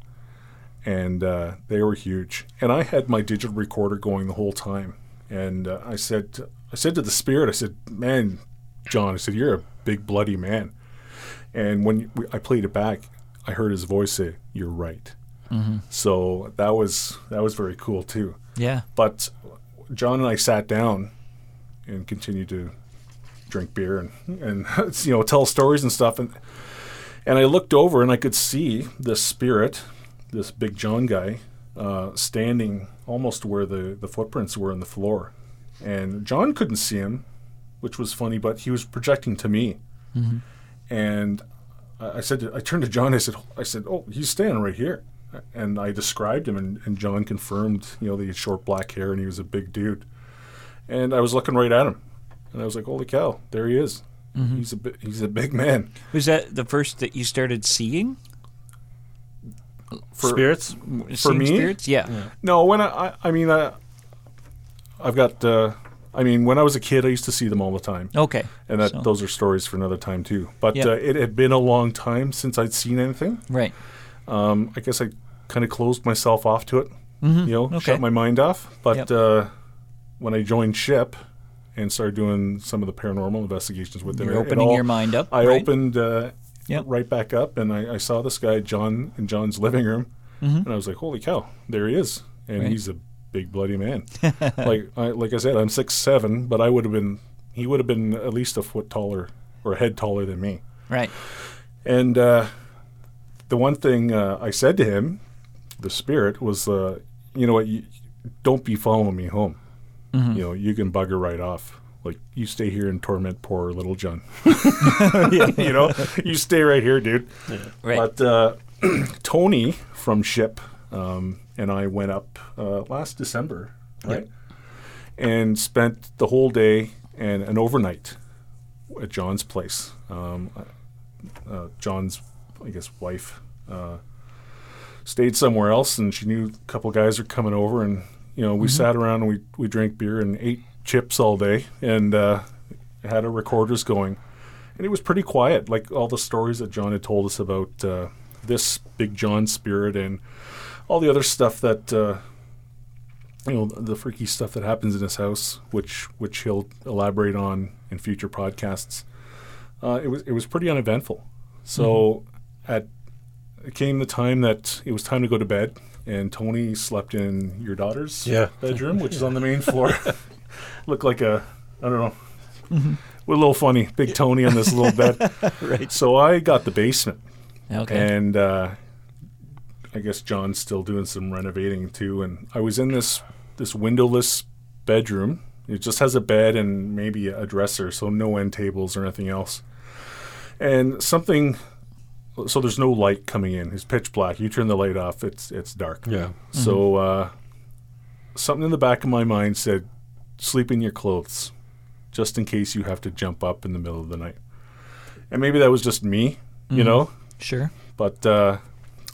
and uh, they were huge. And I had my digital recorder going the whole time, and uh, I said, I said to the spirit, I said, "Man, John," I said, "You're a big bloody man." And when we, I played it back, I heard his voice say, "You're right." So that was that was very cool too. Yeah. But John and I sat down and continued to drink beer and and you know tell stories and stuff and and I looked over and I could see this spirit, this big John guy, uh, standing almost where the the footprints were in the floor, and John couldn't see him, which was funny, but he was projecting to me, and I said, to, I turned to John. I said, I said, oh, he's standing right here, and I described him, and, and John confirmed, you know, that he had short black hair and he was a big dude, and I was looking right at him, and I was like, holy cow, there he is. He's a he's a big man. Was that the first that you started seeing? For, Spirits? Seeing me? spirits? Yeah. No, when I, I, I mean, I, I've got uh, I mean, when I was a kid, I used to see them all the time. Okay. And that So- those are stories for another time too. But Yeah. uh, it had been a long time since I'd seen anything. Right. Um, I guess I kind of closed myself off to it. You know, Mm-hmm. Okay. shut my mind off. But Yep. uh, when I joined SHIP and started doing some of the paranormal investigations with them, You're opening all- your mind up. I right? opened uh, Yep. right back up, and I, I saw this guy John in John's living room, and I was like, "Holy cow, there he is!" And Mm-hmm. Right. he's a big bloody man. like I, like I said, I'm six seven, but I would have been he would have been at least a foot taller or a head taller than me. Right. And uh, the one thing uh, I said to him, the spirit, was, uh, you know what, you, don't be following me home. Mm-hmm. You know, you can bugger right off. Like you stay here and torment poor little John. you know, you stay right here, dude. Right. But uh, Tony from Ship um, and I went up uh, last December, right? And spent the whole day and an overnight at John's place. Um, uh, John's, I guess, wife uh, stayed somewhere else, and she knew a couple guys are coming over, and you know, we sat around and we we drank beer and ate chips all day, and uh, had our recorders going, and it was pretty quiet, like all the stories that John had told us about uh, this Big John spirit and all the other stuff that. Uh, you know the freaky stuff that happens in his house, which which he'll elaborate on in future podcasts. Uh, it was it was pretty uneventful. So at it came the time that it was time to go to bed, and Tony slept in your daughter's Yeah. bedroom, which is on the main floor. Looked like a I don't know, a little funny, big Tony on this little bed. Right. So I got the basement, Okay. and uh, I guess John's still doing some renovating too. And I was in this this windowless bedroom. It just has a bed and maybe a dresser, so no end tables or anything else. And something, so there's no light coming in. It's pitch black. You turn the light off, it's it's dark. Yeah. So uh, something in the back of my mind said, "Sleep in your clothes, just in case you have to jump up in the middle of the night." And maybe that was just me, you know. sure. But uh,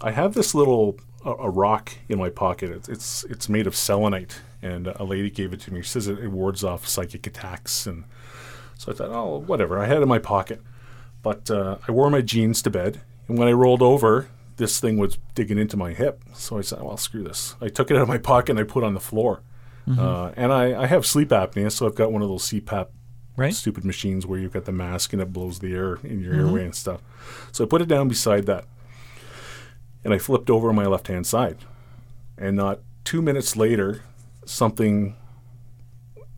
I have this little a, a rock in my pocket. It's, it's it's made of selenite, and a lady gave it to me. She says it, it wards off psychic attacks, and so I thought, oh, whatever. I had it in my pocket, but uh, I wore my jeans to bed, and when I rolled over, this thing was digging into my hip. So I said, well, screw this. I took it out of my pocket and I put it on the floor. Uh, and I, I have sleep apnea, so I've got one of those CPAP Right. stupid machines where you've got the mask and it blows the air in your airway and stuff. So I put it down beside that. And I flipped over on my left hand side. And not two minutes later, something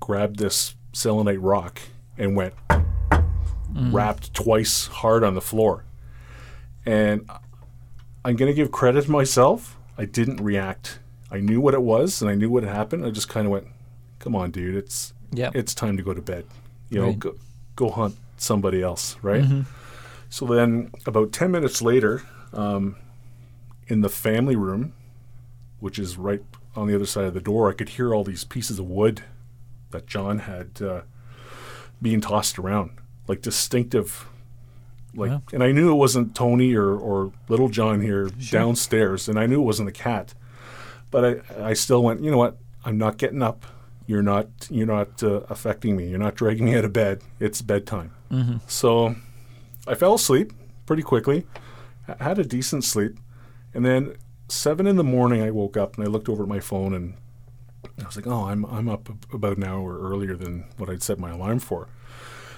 grabbed this selenite rock and went rapped twice hard on the floor. And I'm going to give credit to myself. I didn't react. I knew what it was and I knew what had happened. I just kind of went, come on, dude. It's Yep. it's time to go to bed. You know, Right. go, go hunt somebody else, right? So then, about 10 minutes later, um, in the family room, which is right on the other side of the door, I could hear all these pieces of wood that John had uh, being tossed around, like distinctive. Like, Wow. and I knew it wasn't Tony or, or Little John here downstairs, and I knew it wasn't the cat, but I, I still went. You know what? I'm not getting up. You're not. You're not uh, affecting me. You're not dragging me out of bed. It's bedtime. So I fell asleep pretty quickly. h- Had a decent sleep, and then seven in the morning I woke up and I looked over at my phone and I was like, "Oh, I'm I'm up about an hour earlier than what I'd set my alarm for."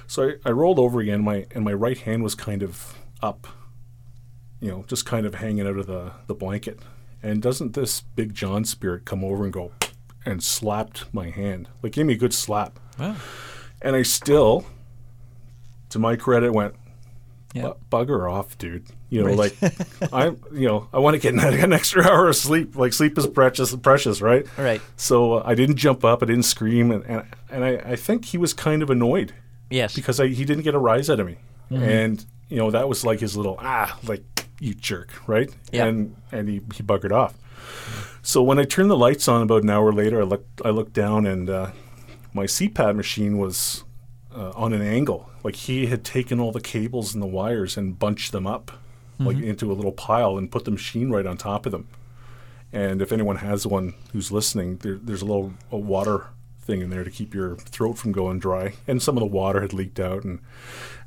So I, I rolled over again. My and my right hand was kind of up, you know, just kind of hanging out of the the blanket. And doesn't this big John spirit come over and go and slapped my hand, like gave me a good slap, Wow. and I still, to my credit, went Yeah. Bu- bugger off, dude. You know, Right. like I'm, you know, I want to get an, extra hour of sleep. Like sleep is precious, precious, right? Right. So uh, I didn't jump up, I didn't scream, and and, and I, I think he was kind of annoyed Yes. because I, he didn't get a rise out of me, and you know that was like his little ah, like you jerk, right? Yeah. And and he, he buggered off. So when I turned the lights on about an hour later, I looked I looked down and uh, my CPAP machine was uh, on an angle. Like he had taken all the cables and the wires and bunched them up like mm-hmm. into a little pile and put the machine right on top of them. And if anyone has one who's listening, there, there's a little a water thing in there to keep your throat from going dry, and some of the water had leaked out, and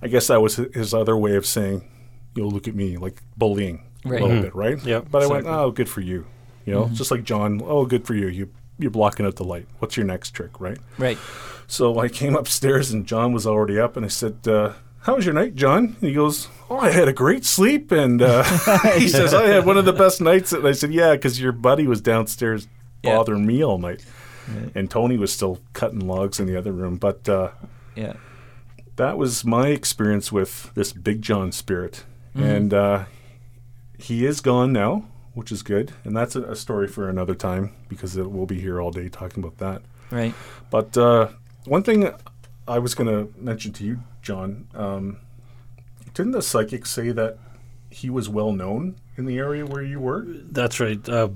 I guess that was his other way of saying, "You'll look at me," like bullying Right. a little mm-hmm. bit, right? Yeah, But I went, "Oh, good for you," you know, mm-hmm. just like John. Oh, good for you. You you're blocking out the light. What's your next trick, right? Right. So I came upstairs and John was already up, and I said, uh, "How was your night, John?" And he goes, "Oh, I had a great sleep." And uh, he says, "I had one of the best nights." And I said, "Yeah, because your buddy was downstairs Yeah. bothering me all night, and Tony was still cutting logs in the other room." But uh, Yeah. that was my experience with this Big John spirit, Mm-hmm. and uh, he is gone now, which is good, and that's a, a story for another time because it, we'll be here all day talking about that. Right. But uh, one thing I was going to mention to you, John, um, didn't the psychic say that he was well known in the area where you were? That's right. Uh,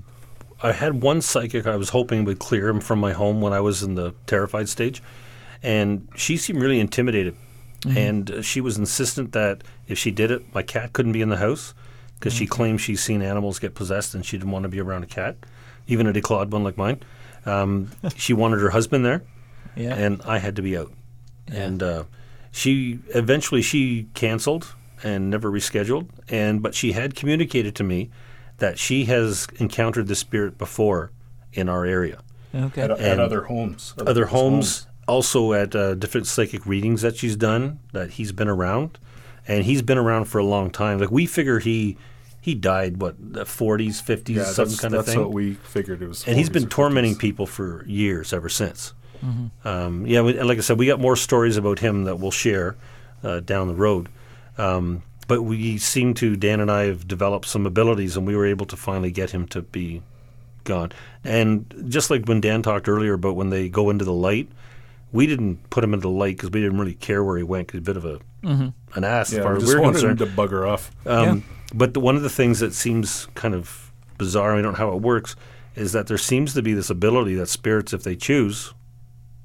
I had one psychic I was hoping would clear him from my home when I was in the terrified stage, and she seemed really intimidated. And uh, she was insistent that if she did it, my cat couldn't be in the house because she claims she's seen animals get possessed and she didn't want to be around a cat, even a declawed one like mine. Um, she wanted her husband there, Yeah. and I had to be out. And uh, she eventually she canceled and never rescheduled. And but she had communicated to me that she has encountered the spirit before in our area, okay. At, at other homes. other people's homes, also at uh, different psychic readings that she's done. That he's been around, and he's been around for a long time. Like we figure he he died what the 40s, 50s, Yeah, some kind of that's thing what we figured it was. and he's been or tormenting 50s. people for years ever since. Um, yeah, we, and like I said, we got more stories about him that we'll share uh, down the road. Um, but we seem to Dan and I have developed some abilities, and we were able to finally get him to be gone. And just like when Dan talked earlier about when they go into the light, we didn't put him into the light because we didn't really care where he went. 'cause he's a bit of a an ass as Yeah, far we as just we're wanted concerned. him to bugger off. Um, But the, one of the things that seems kind of bizarre, I don't know how it works, is that there seems to be this ability that spirits, if they choose,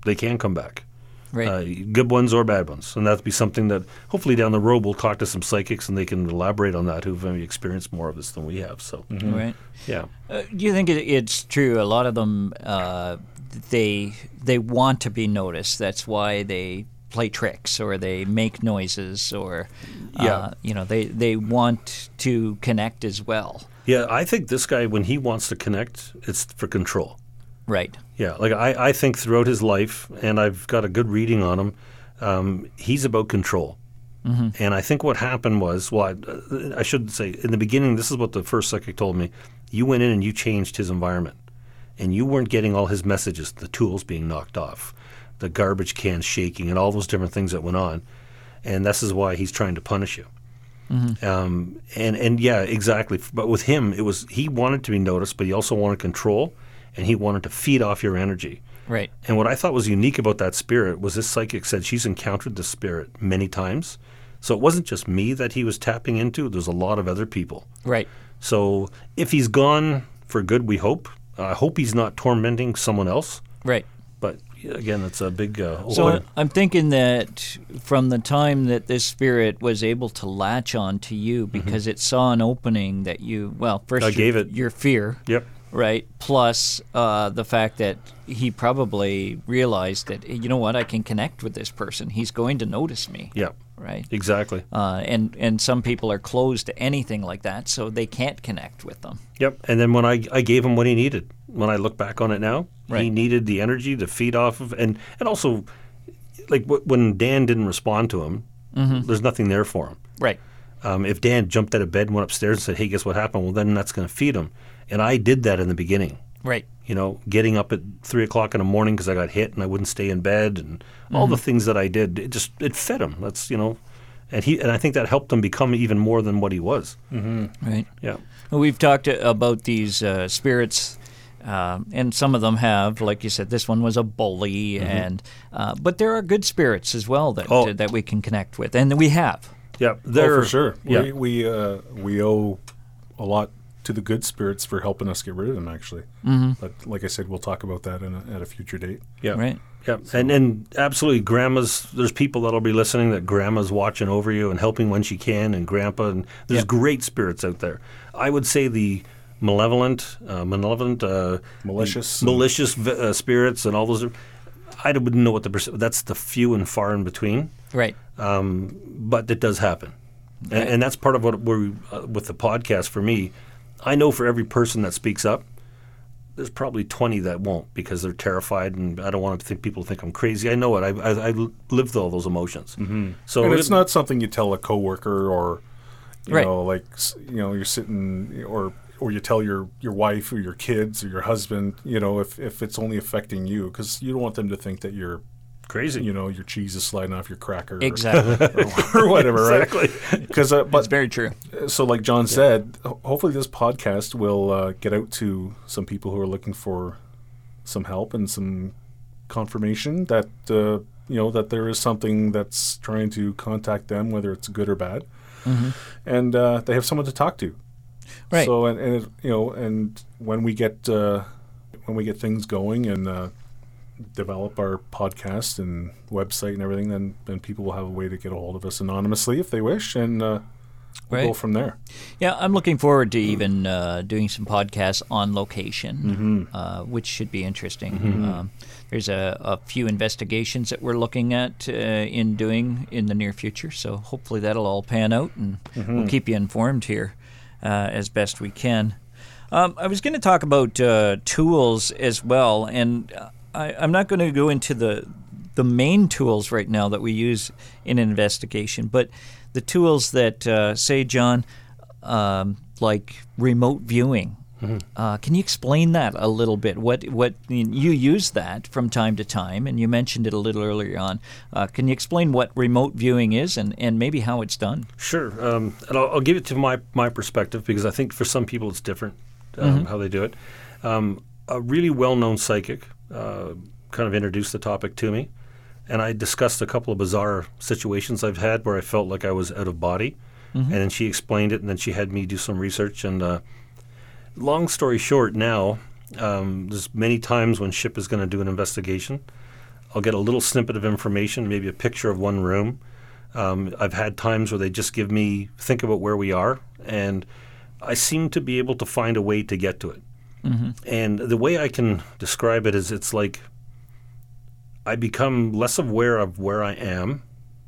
they can come back. Right. Uh, good ones or bad ones. And that'd be something that hopefully down the road we'll talk to some psychics and they can elaborate on that who've maybe experienced more of this than we have. So, Right. yeah. Uh, do you think it, it's true? A lot of them, uh, they they want to be noticed. That's why they play tricks or they make noises or, uh, Yeah. you know, they they want to connect as well. Yeah, I think this guy, when he wants to connect, it's for control. Right. Yeah, like I, I think throughout his life, and I've got a good reading on him, um, he's about control. And I think what happened was, well, I, I should say, in the beginning, this is what the first psychic told me. You went in and you changed his environment, and you weren't getting all his messages, the tools being knocked off, the garbage cans shaking, and all those different things that went on. And this is why he's trying to punish you. Um, and and yeah, exactly. But with him, it was he wanted to be noticed, but he also wanted control, and he wanted to feed off your energy. Right. And what I thought was unique about that spirit was this psychic said she's encountered the spirit many times. So it wasn't just me that he was tapping into. There's a lot of other people. Right. So if he's gone for good, we hope. I hope he's not tormenting someone else. Right. But again, it's a big. Uh, So order. I'm thinking that from the time that this spirit was able to latch on to you because it saw an opening that you well first I your, gave it- your fear Yep. right plus uh, the fact that he probably realized that you know what I can connect with this person he's going to notice me Yep. Right Exactly. uh, and and some people are closed to anything like that so they can't connect with them Yep. And then when I, I gave him what he needed, when I look back on it now, he needed the energy to feed off of, and and also, like wh- when Dan didn't respond to him, there's nothing there for him. right Um, if Dan jumped out of bed and went upstairs and said, "Hey, guess what happened?" Well, then that's going to feed him. And I did that in the beginning. Right You know, getting up at three o'clock in the morning because I got hit and I wouldn't stay in bed, and all the things that I did, it just it fed him. That's you know, and he and I think that helped him become even more than what he was. right Yeah. Well, We've talked uh, about these uh, spirits, um, and some of them have, like you said, this one was a bully, and uh, but there are good spirits as well that Mm-hmm. Oh. that we can connect with, and we have. Yeah. Oh, for sure. Yeah. We we, uh, we owe a lot to the good spirits for helping us get rid of them. Actually, mm-hmm. but like I said, we'll talk about that in a, at a future date. Yeah. Right. Yeah. And and absolutely grandma's there's people that'll be listening that grandma's watching over you and helping when she can and grandpa and there's Yep. great spirits out there. I would say the malevolent uh, malevolent uh, Malicious. malicious v- uh, spirits and all those Are, I wouldn't know what the perc- that's the few and far in between, Right. um, but it does happen, and, and that's part of what we're uh, with the podcast for me. I know for every person that speaks up, there's probably 20 that won't because they're terrified and I don't want to think people think I'm crazy. I know it. I, I, I lived all those emotions. Mm-hmm. So and it's it- not something you tell a coworker or you Right. know like you know you're sitting or or you tell your your wife or your kids or your husband you know if if it's only affecting you because you don't want them to think that you're crazy. you know your cheese is sliding off your cracker or- Exactly. or, whatever exactly. right because uh, That's but very true. so like John said hopefully this podcast will uh, get out to some people who are looking for some help and some confirmation that uh, you know that there is something that's trying to contact them whether it's good or bad and uh, they have someone to talk to Right. so and, and it, you know and when we get uh, when we get things going and uh, develop our podcast and website and everything then then people will have a way to get a hold of us anonymously if they wish and uh, we'll go from there. Yeah, I'm looking forward to even uh, doing some podcasts on location, uh, which should be interesting. Um, there's a, a few investigations that we're looking at uh, in doing in the near future, so hopefully that'll all pan out, and we'll keep you informed here uh, as best we can. Um, I was going to talk about uh, tools as well, and uh, I, I'm not going to go into the the main tools right now that we use in an investigation, but the tools that, uh, say, John, um, like remote viewing. Uh, can you explain that a little bit? What what you use that from time to time, and you mentioned it a little earlier on. Uh, can you explain what remote viewing is and, and maybe how it's done? Sure, um, and I'll, I'll give it to my my perspective because I think for some people it's different um, how they do it. Um, a really well-known psychic uh, kind of introduced the topic to me, and I discussed a couple of bizarre situations I've had where I felt like I was out of body, and then she explained it, and then she had me do some research. And uh, long story short, now um, there's many times when Ship is going to do an investigation. I'll get a little snippet of information, maybe a picture of one room. Um, I've had times where they just give me think about where we are, and I seem to be able to find a way to get to it. And the way I can describe it is, it's like I become less aware of where I am.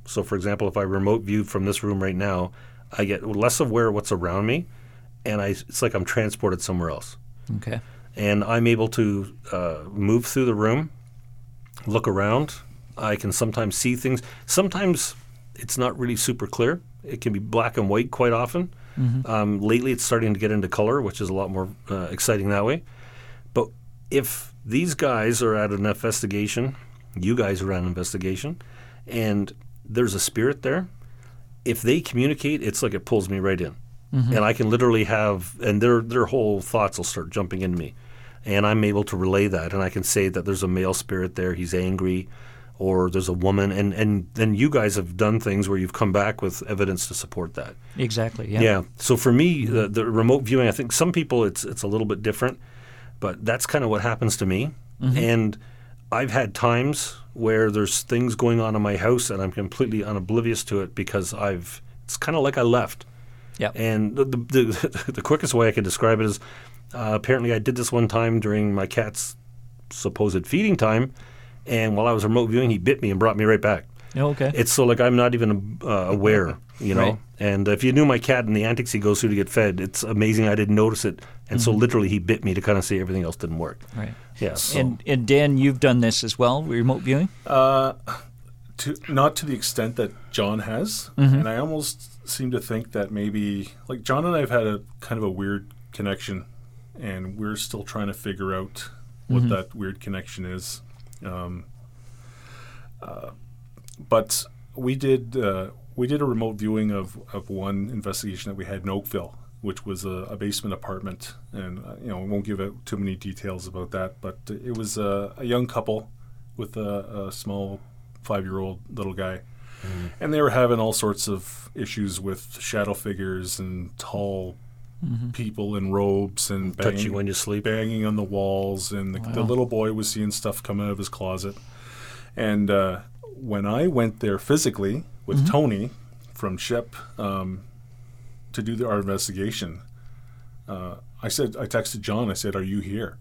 So, for example, if I remote view from this room right now, I get less aware of what's around me, and I, it's like I'm transported somewhere else Okay. and I'm able to uh, move through the room, look around. I can sometimes see things. Sometimes it's not really super clear. It can be black and white quite often. Um, lately, it's starting to get into color, which is a lot more uh, exciting that way. But if these guys are at an investigation, you guys are at an investigation, and there's a spirit there, if they communicate, it's like it pulls me right in, and I can literally have, and their their whole thoughts will start jumping into me, and I'm able to relay that, and I can say that there's a male spirit there, he's angry, or there's a woman, and and then you guys have done things where you've come back with evidence to support that. Exactly. Yeah. Yeah. So for me, the, the remote viewing, I think some people it's it's a little bit different, but that's kind of what happens to me. And I've had times where there's things going on in my house and I'm completely unoblivious to it because I've it's kind of like I left. Yeah. And the the, the, the quickest way I can describe it is uh, apparently I did this one time during my cat's supposed feeding time, and while I was remote viewing, he bit me and brought me right back. Oh, okay. It's so like I'm not even uh, aware, you know. Right. And if you knew my cat and the antics he goes through to get fed, it's amazing I didn't notice it. And so literally he bit me to kind of see everything else didn't work. right. Yeah. So. And and Dan, you've done this as well, remote viewing. Uh, to not to the extent that John has, and I almost seem to think that maybe like John and I have had a kind of a weird connection, and we're still trying to figure out what that weird connection is. Um, uh, but we did uh, we did a remote viewing of, of one investigation that we had in Oakville, which was a, a basement apartment, and uh, you know we won't give out too many details about that, but it was a, a young couple with a, a small five year old little guy. And they were having all sorts of issues with shadow figures and tall people in robes and Touch banging, you when you sleep. banging on the walls. And the, the little boy was seeing stuff coming out of his closet. And uh, when I went there physically with Tony from SHIP um, to do the, our investigation, uh, I said, I texted John, I said, Are you here?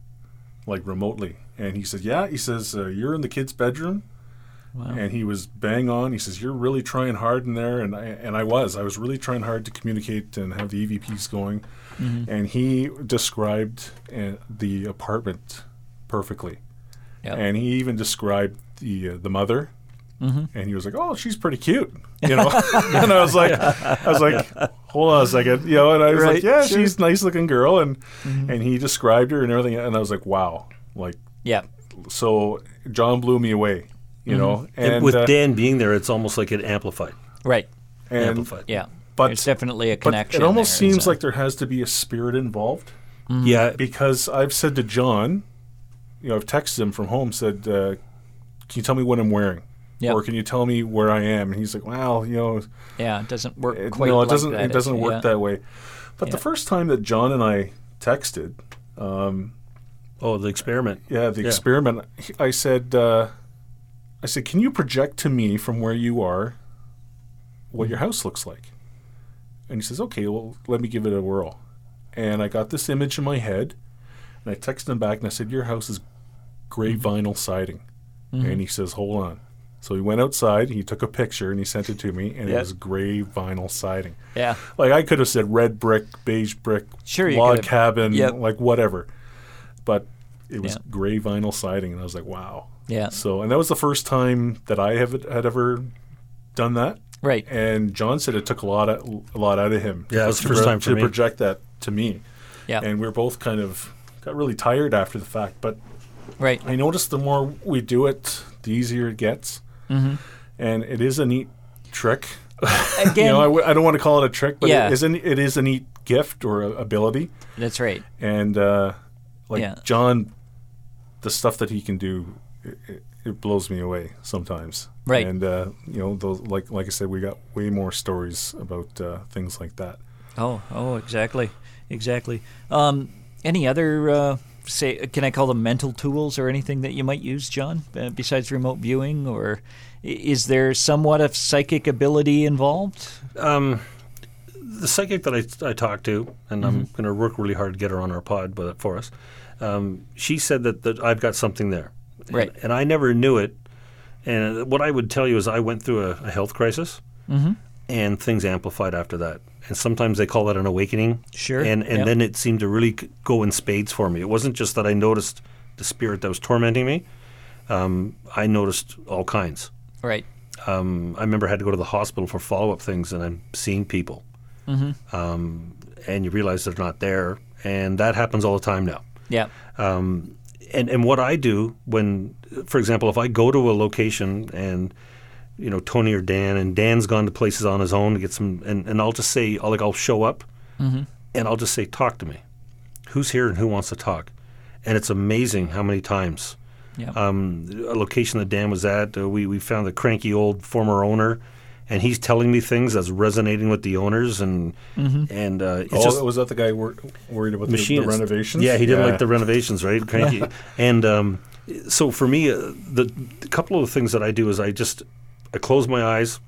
like remotely. And he said, "Yeah." He says, uh, "You're in the kid's bedroom." And he was bang on. He says, "You're really trying hard in there," and I and I was. I was really trying hard to communicate and have the EVPs going. And he described uh, the apartment perfectly. Yep. And he even described the uh, the mother, Mm-hmm. and he was like, "Oh, she's pretty cute," you know. and I was like, I was like, "Hold on a second, you know." And I was Right, like, "Yeah, sure. she's a nice looking girl," and and he described her and everything, and I was like, "Wow!" Like, Yeah. so John blew me away, you know. And, And, with uh, Dan being there, it's almost like it amplified. Right. and, amplified. Yeah. But- there's definitely a but connection. it almost there, seems so- like there has to be a spirit involved. Yeah, because I've said to John, you know, I've texted him from home, said, uh, "Can you tell me what I'm wearing?" Yep. Or can you tell me where I am? And he's like, "Well, you know, yeah, it doesn't work it, quite. no, it like doesn't. that, It doesn't work yeah. that way." But the first time that John and I texted, Oh, the experiment. yeah, the Yeah. experiment, I said, uh, "I said, can you project to me from where you are what your house looks like?" And he says, "Okay, well, let me give it a whirl." And I got this image in my head, and I texted him back and I said, "Your house is gray vinyl siding." Mm-hmm. And he says, "Hold on." So he went outside, he took a picture, and he sent it to me, and Yeah. it was gray vinyl siding. Yeah. Like I could have said red brick, beige brick, Sure, log cabin, Yep. like whatever. But it was Yeah. gray vinyl siding, and I was like, "Wow." Yeah. So, and that was the first time that I have had ever done that. Right. And John said it took a lot of, a lot out of him. Yeah, it was the first pro- time for to me. project that to me. Yeah. And we are both kind of got really tired after the fact. But right. I noticed the more we do it, the easier it gets. Mm-hmm. And it is a neat trick. Again, you know, I, w- I don't want to call it a trick, but Yeah. it, is an, it is a neat gift or a ability. that's right. And uh, like Yeah. John, the stuff that he can do, it, it, it blows me away sometimes. Right. And uh, you know, those like like I said, we got way more stories about uh, things like that. Oh, oh, exactly, exactly. Um, any other, uh, say, can I call them mental tools or anything that you might use, John, uh, besides remote viewing, or is there somewhat of psychic ability involved? Um, the psychic that I, I talked to, and I'm going to work really hard to get her on our pod but for us. Um, she said that, that I've got something there, Right. And, and I never knew it. And what I would tell you is, I went through a, a health crisis, and things amplified after that. And sometimes they call that an awakening. Sure, And and yep. then it seemed to really go in spades for me. It wasn't just that I noticed the spirit that was tormenting me. Um, I noticed all kinds Right. um, I remember I had to go to the hospital for follow up things, and I'm seeing people, um, and you realize they're not there, and that happens all the time now. Yeah. Um, and and what I do when, for example, if I go to a location and you know Tony or Dan, and Dan's gone to places on his own to get some, and, and I'll just say, I'll, like I'll show up, and I'll just say, talk to me. Who's here and who wants to talk? And it's amazing how many times Yeah. um, a location that Dan was at, uh, we, we found the cranky old former owner, and he's telling me things that's resonating with the owners, and and uh, it's oh, just was that the guy wor- worried about the, the renovations? Yeah, he didn't like the renovations, right? Cranky. and um, so for me, uh, the, the couple of the things that I do is I just I close my eyes,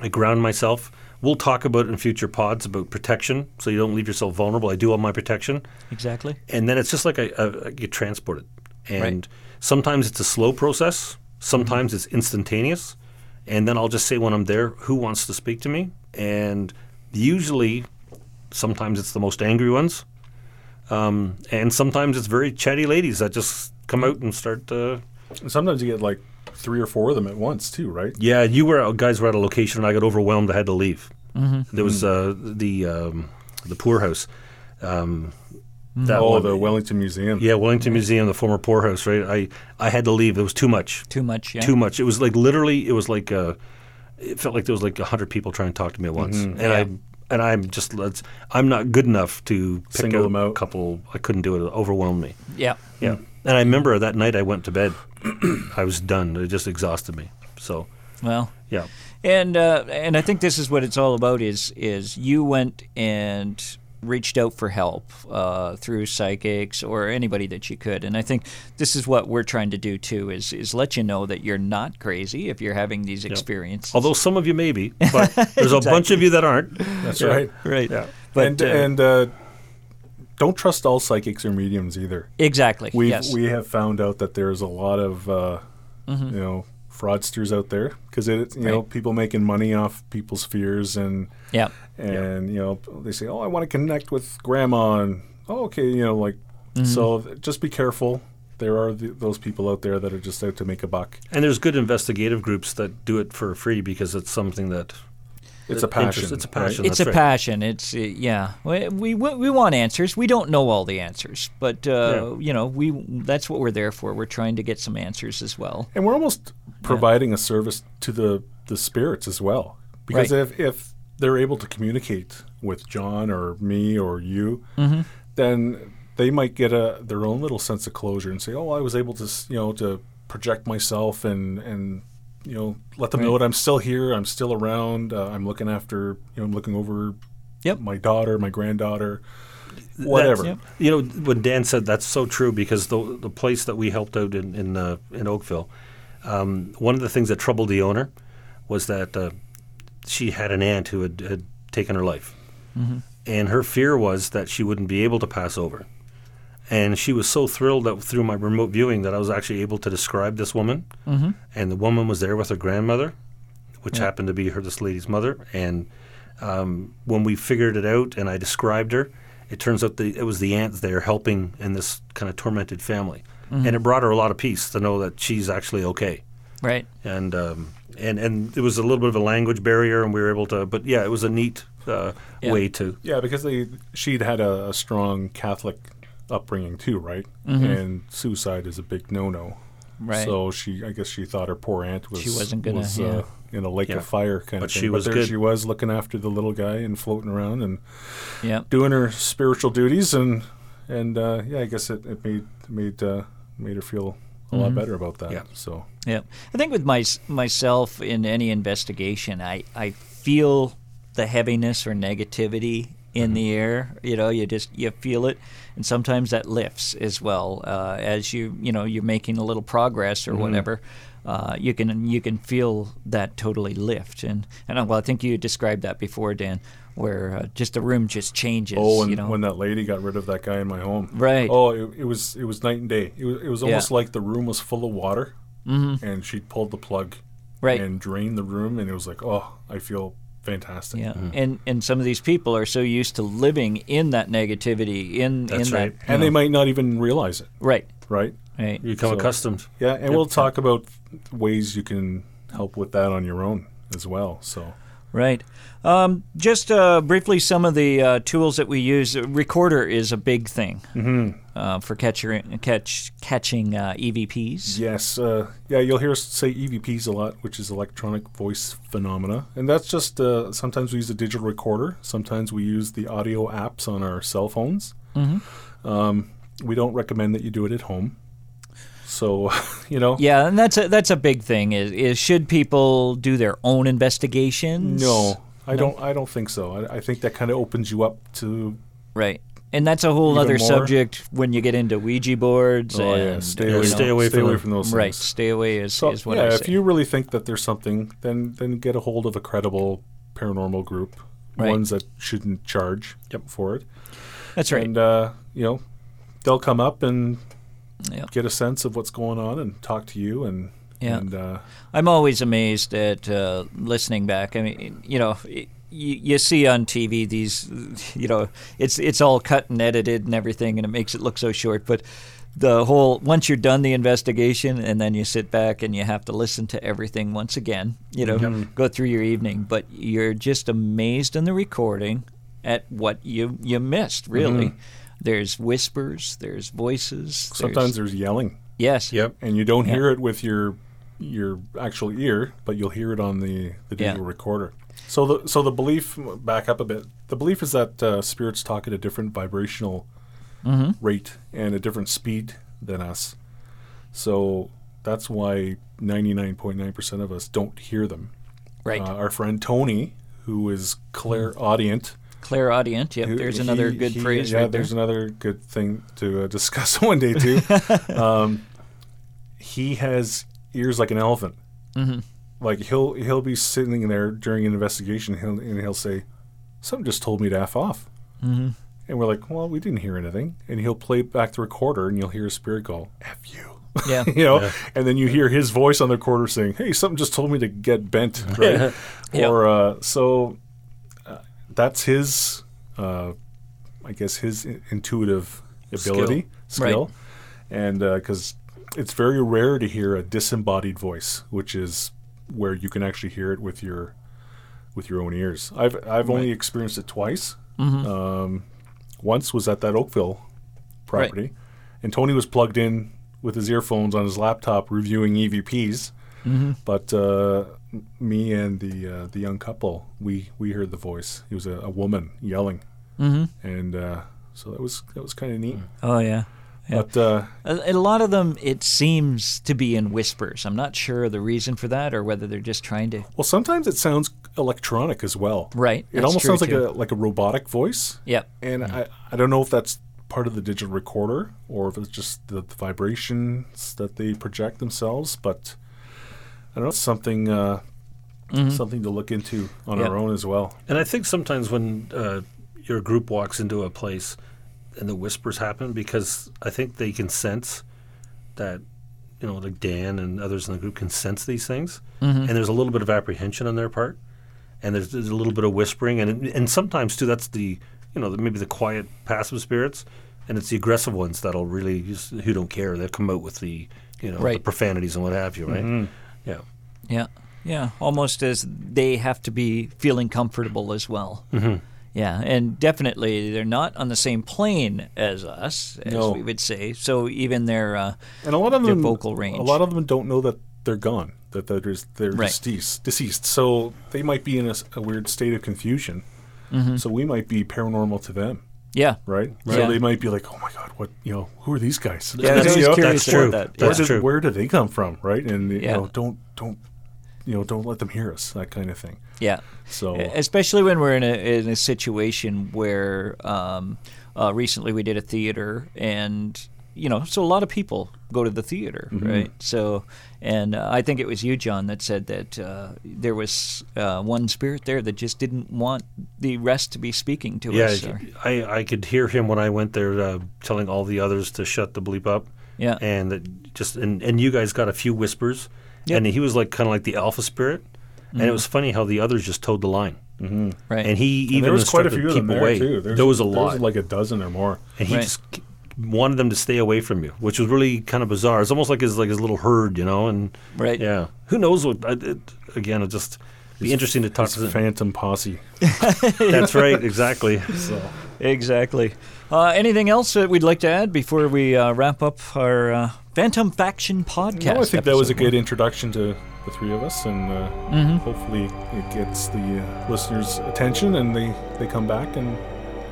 I ground myself. We'll talk about it in future pods about protection, so you don't leave yourself vulnerable. I do all my protection Exactly. and then it's just like I, I, I get transported. And Right. sometimes it's a slow process, sometimes it's instantaneous. And then I'll just say when I'm there, who wants to speak to me? And usually, sometimes it's the most angry ones. Um, and sometimes it's very chatty ladies that just come out and start. Uh, Sometimes you get like three or four of them at once too, right? yeah, you were guys were at a location and I got overwhelmed. I had to leave. There was uh, the um, the poorhouse. Um, that oh, one. the Wellington Museum. Yeah, Wellington Museum, the former poorhouse, right? I, I had to leave. It was too much. Too much. Yeah. Too much. It was like literally, it was like, uh, it felt like there was like a hundred people trying to talk to me at once, and Yeah. I and I'm just, let's, I'm not good enough to pick Single out them out. a couple. I couldn't do it. It overwhelmed me. Yeah. Yeah, and I remember that night I went to bed. I was done. It just exhausted me. So Well. yeah, And uh, and I think this is what it's all about is is you went and reached out for help uh, through psychics or anybody that you could. And I think this is what we're trying to do too is is let you know that you're not crazy if you're having these experiences. although some of you may be, but there's a bunch of you that aren't. That's right. right. Yeah. But and uh, and uh, don't trust all psychics or mediums either. Exactly. We yes. we have found out that there's a lot of uh, Mm-hmm. you know fraudsters out there because it you know people making money off people's fears and yeah. and you know they say oh I want to connect with grandma and oh okay you know like Mm-hmm. so just be careful. There are th those people out there that are just out to make a buck. And there's good investigative groups that do it for free because it's something that It's a passion. interests- It's a right? passion. It's that's a right. passion. It's uh, yeah. We, we we want answers. We don't know all the answers, but uh, Yeah. you know we that's what we're there for. We're trying to get some answers as well. And we're almost providing a service to the, the spirits as well. Because Right. if, if they're able to communicate with John or me or you, Mm-hmm. then they might get a their own little sense of closure and say, "Oh, I was able to, you know, to project myself and and you know let them know that I'm still here, I'm still around, uh, I'm looking after, you know, I'm looking over Yep. my daughter, my granddaughter, whatever." That's- You know, when Dan said that's so true because the the place that we helped out in in, uh, in Oakville, um, one of the things that troubled the owner was that uh, she had an aunt who had, had taken her life, and her fear was that she wouldn't be able to pass over. And she was so thrilled that through my remote viewing that I was actually able to describe this woman, and the woman was there with her grandmother, which happened to be her this lady's mother. And um, when we figured it out, and I described her, it turns out the, it was the aunt there helping in this kind of tormented family, and it brought her a lot of peace to know that she's actually okay. Right. And um, and and it was a little bit of a language barrier, and we were able to. But yeah, it was a neat uh, Yeah. way to. Yeah, because they she'd had a, a strong Catholic upbringing too, right? And suicide is a big no-no. Mm-hmm. Right. So she, I guess, she thought her poor aunt was She wasn't gonna, was, yeah. uh, in a lake Yeah. of fire kind But of thing. she was but there good. she was looking after the little guy and floating around and Yeah. doing her spiritual duties, and and uh, yeah, I guess it, it made made uh, made her feel a lot better about that. Yeah. So Yeah, I think with my, myself in any investigation, I, I feel the heaviness or negativity in the air. You know, you just you feel it, and sometimes that lifts as well uh, as you you know you're making a little progress or whatever. Uh, you can you can feel that totally lift, and and uh, well, I think you described that before, Dan, where uh, just the room just changes. Oh, and you know, when that lady got rid of that guy in my home, Right. Oh, it, it was it was night and day. It was, it was Yeah. almost like the room was full of water, mm-hmm. and she pulled the plug, Right. and drained the room, and it was like, oh, I feel fantastic. yeah, and and some of these people are so used to living in that negativity, in That's in right. that, and they might not even realize it, right, right? right. You become So- accustomed. Yeah, and we'll talk about ways you can help with that on your own as well. So Right. Um, just uh, briefly, some of the uh, tools that we use. Uh, Recorder is a big thing uh, for catcher, catch, catching uh, EVPs. yes, uh, yeah, you'll hear us say EVPs a lot, which is electronic voice phenomena, and that's just uh, sometimes we use a digital recorder, sometimes we use the audio apps on our cell phones. Um, we don't recommend that you do it at home. So, you know, Yeah, and that's a, that's a big thing. Is, is should people do their own investigations? no, I don't. I don't think so. I, I think that kind of opens you up to. Right. And that's a whole Even other more? subject when you get into Ouija boards. Oh and, yeah, stay away. stay away stay from away from those Right. things. Stay away is, So is what yeah, I if you really think that there's something, then then get a hold of a credible paranormal group, Right. ones that shouldn't charge for it, that's right. and uh, you know they'll come up and Yep. get a sense of what's going on and talk to you and Yeah. and uh, I'm always amazed at uh, listening back. I mean, you know, you, you see on TV these, you know, it's it's all cut and edited and everything, and it makes it look so short. But the whole once you're done the investigation, and then you sit back and you have to listen to everything once again. You know, mm-hmm. go through your evening, but you're just amazed in the recording at what you you missed. Mm-hmm. Really, there's whispers, there's voices. sometimes there's yelling, yes, Yep. and you don't Yeah. hear it with your your actual ear, but you'll hear it on the the Yeah. digital recorder. So the so the belief back up a bit. The belief is that uh, spirits talk at a different vibrational Mm-hmm. rate and a different speed than us. So that's why 99.9% of us don't hear them. right. Uh, our friend Tony, who is clairaudient. Clairaudient. Yep, who- there's another he- good he- phrase Yeah, right there. there's another good thing to uh, discuss one day too. um, he has ears like an elephant. Mhm. Like he'll he'll be sitting there during an investigation, he'll, and he'll say, "Something just told me to f off," Mhm. And we're like, well, we didn't hear anything. And he'll play back the recorder, and you'll hear a spirit go, "F you." Yeah. you know, and then you hear his voice on the recorder saying, "Hey, something just told me to get bent." Right? Yeah. Or uh, so uh, that's his, uh, I guess, his i- intuitive ability, skill, Right. and because it's very rare to hear a disembodied voice, which is where you can actually hear it with your with your own ears. I've I've only experienced it twice. Um, once was at that Oakville property, and Tony was plugged in with his earphones on his laptop reviewing EVPs. But uh, me and the uh, the young couple, we we heard the voice. It was a, a woman yelling, mm-hmm. and uh, so that was that was kind of neat. Oh yeah. Yeah. But uh, A, a lot of them, it seems to be in whispers. I'm not sure the reason for that, or whether they're just trying to. well, sometimes it sounds electronic as well. Right, It that's almost true, sounds like too. a like a robotic voice. Yep. And I, I don't know if that's part of the digital recorder or if it's just the, the vibrations that they project themselves, but I don't know, it's something uh, something to look into on Yep. our own as well. And I think sometimes when uh, your group walks into a place and the whispers happen, because I think they can sense that, you know, like Dan and others in the group can sense these things, and there's a little bit of apprehension on their part, and there's, there's a little bit of whispering, and and sometimes too that's the, you know, maybe the quiet passive spirits, and it's the aggressive ones that'll really just, who don't care. They'll come out with the, you know, the profanities and what have you, right? Yeah. Yeah. Yeah. Almost as they have to be feeling comfortable as well. Mm-hmm. Yeah, and definitely they're not on the same plane as us, as No. we would say. So even their uh, And a lot of Their them vocal range. A lot of them don't know that they're gone, that they're just, they're Right. deceased, deceased. So they might be in a weird state of confusion. Mm-hmm. So we might be paranormal to them, yeah, right? Yeah. So they might be like, "Oh my god, what you know? Who are these guys?" Yeah, I was You know? curious That's true. about that. where That's did, true. Where did they come from, right? And you Yeah. know, don't don't you know, don't let them hear us, that kind of thing. Yeah. So Especially when we're in a in a situation where um, uh, recently we did a theater and you know so a lot of people go to the theater right so and uh, I think it was you John that said that uh, there was uh, one spirit there that just didn't want the rest to be speaking to Yeah, us or- I, I could hear him when I went there uh, telling all the others to shut the bleep up. Yeah. And that just and, and you guys got a few whispers. Yep. And he was like kind of like the alpha spirit. And it was funny how the others just toed the line. right And he and even there was quite a few of keep them there away. too. There's, there was a there's lot. like a dozen or more. and he Right. just wanted them to stay away from you, which was really kind of bizarre. It's almost like his like his little herd, you know. And Right. yeah, who knows what? I, it, again, it just be interesting to talk It's to them. phantom posse. That's right, exactly. So exactly uh, anything else that we'd like to add before we uh, wrap up our uh, Phantom Faction podcast no, I think that was a episode good introduction to the three of us, and uh, Mm-hmm. hopefully it gets the uh, listeners' attention, and they they come back, and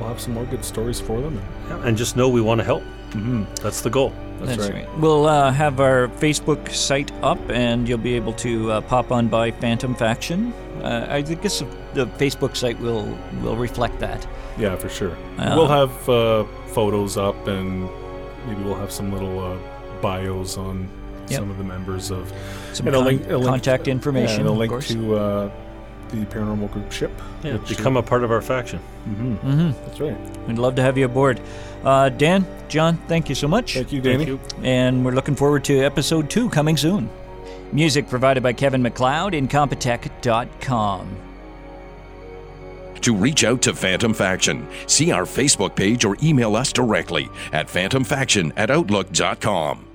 we'll have some more good stories for them. Yeah, and just know we want to help. Mm-hmm. That's the goal. That's, That's right. right. We'll uh, have our Facebook site up, and you'll be able to uh, pop on by Phantom Faction. Uh, I guess the Facebook site will will reflect that. Yeah, for sure. Uh, we'll have uh, photos up, and maybe we'll have some little uh, bios on Yep. some of the members of Some and a con- link- a link- contact information, yeah, and a link course. to uh, the paranormal group ship. Yeah, which- become a part of our faction. mm-hmm That's right. We'd love to have you aboard. Uh, Dan, John, thank you so much. Thank you, Danny. Thank you. And we're looking forward to episode two coming soon. Music provided by Kevin MacLeod, Incompetech.com. To reach out to Phantom Faction, see our Facebook page or email us directly at phantomfaction at outlook.com.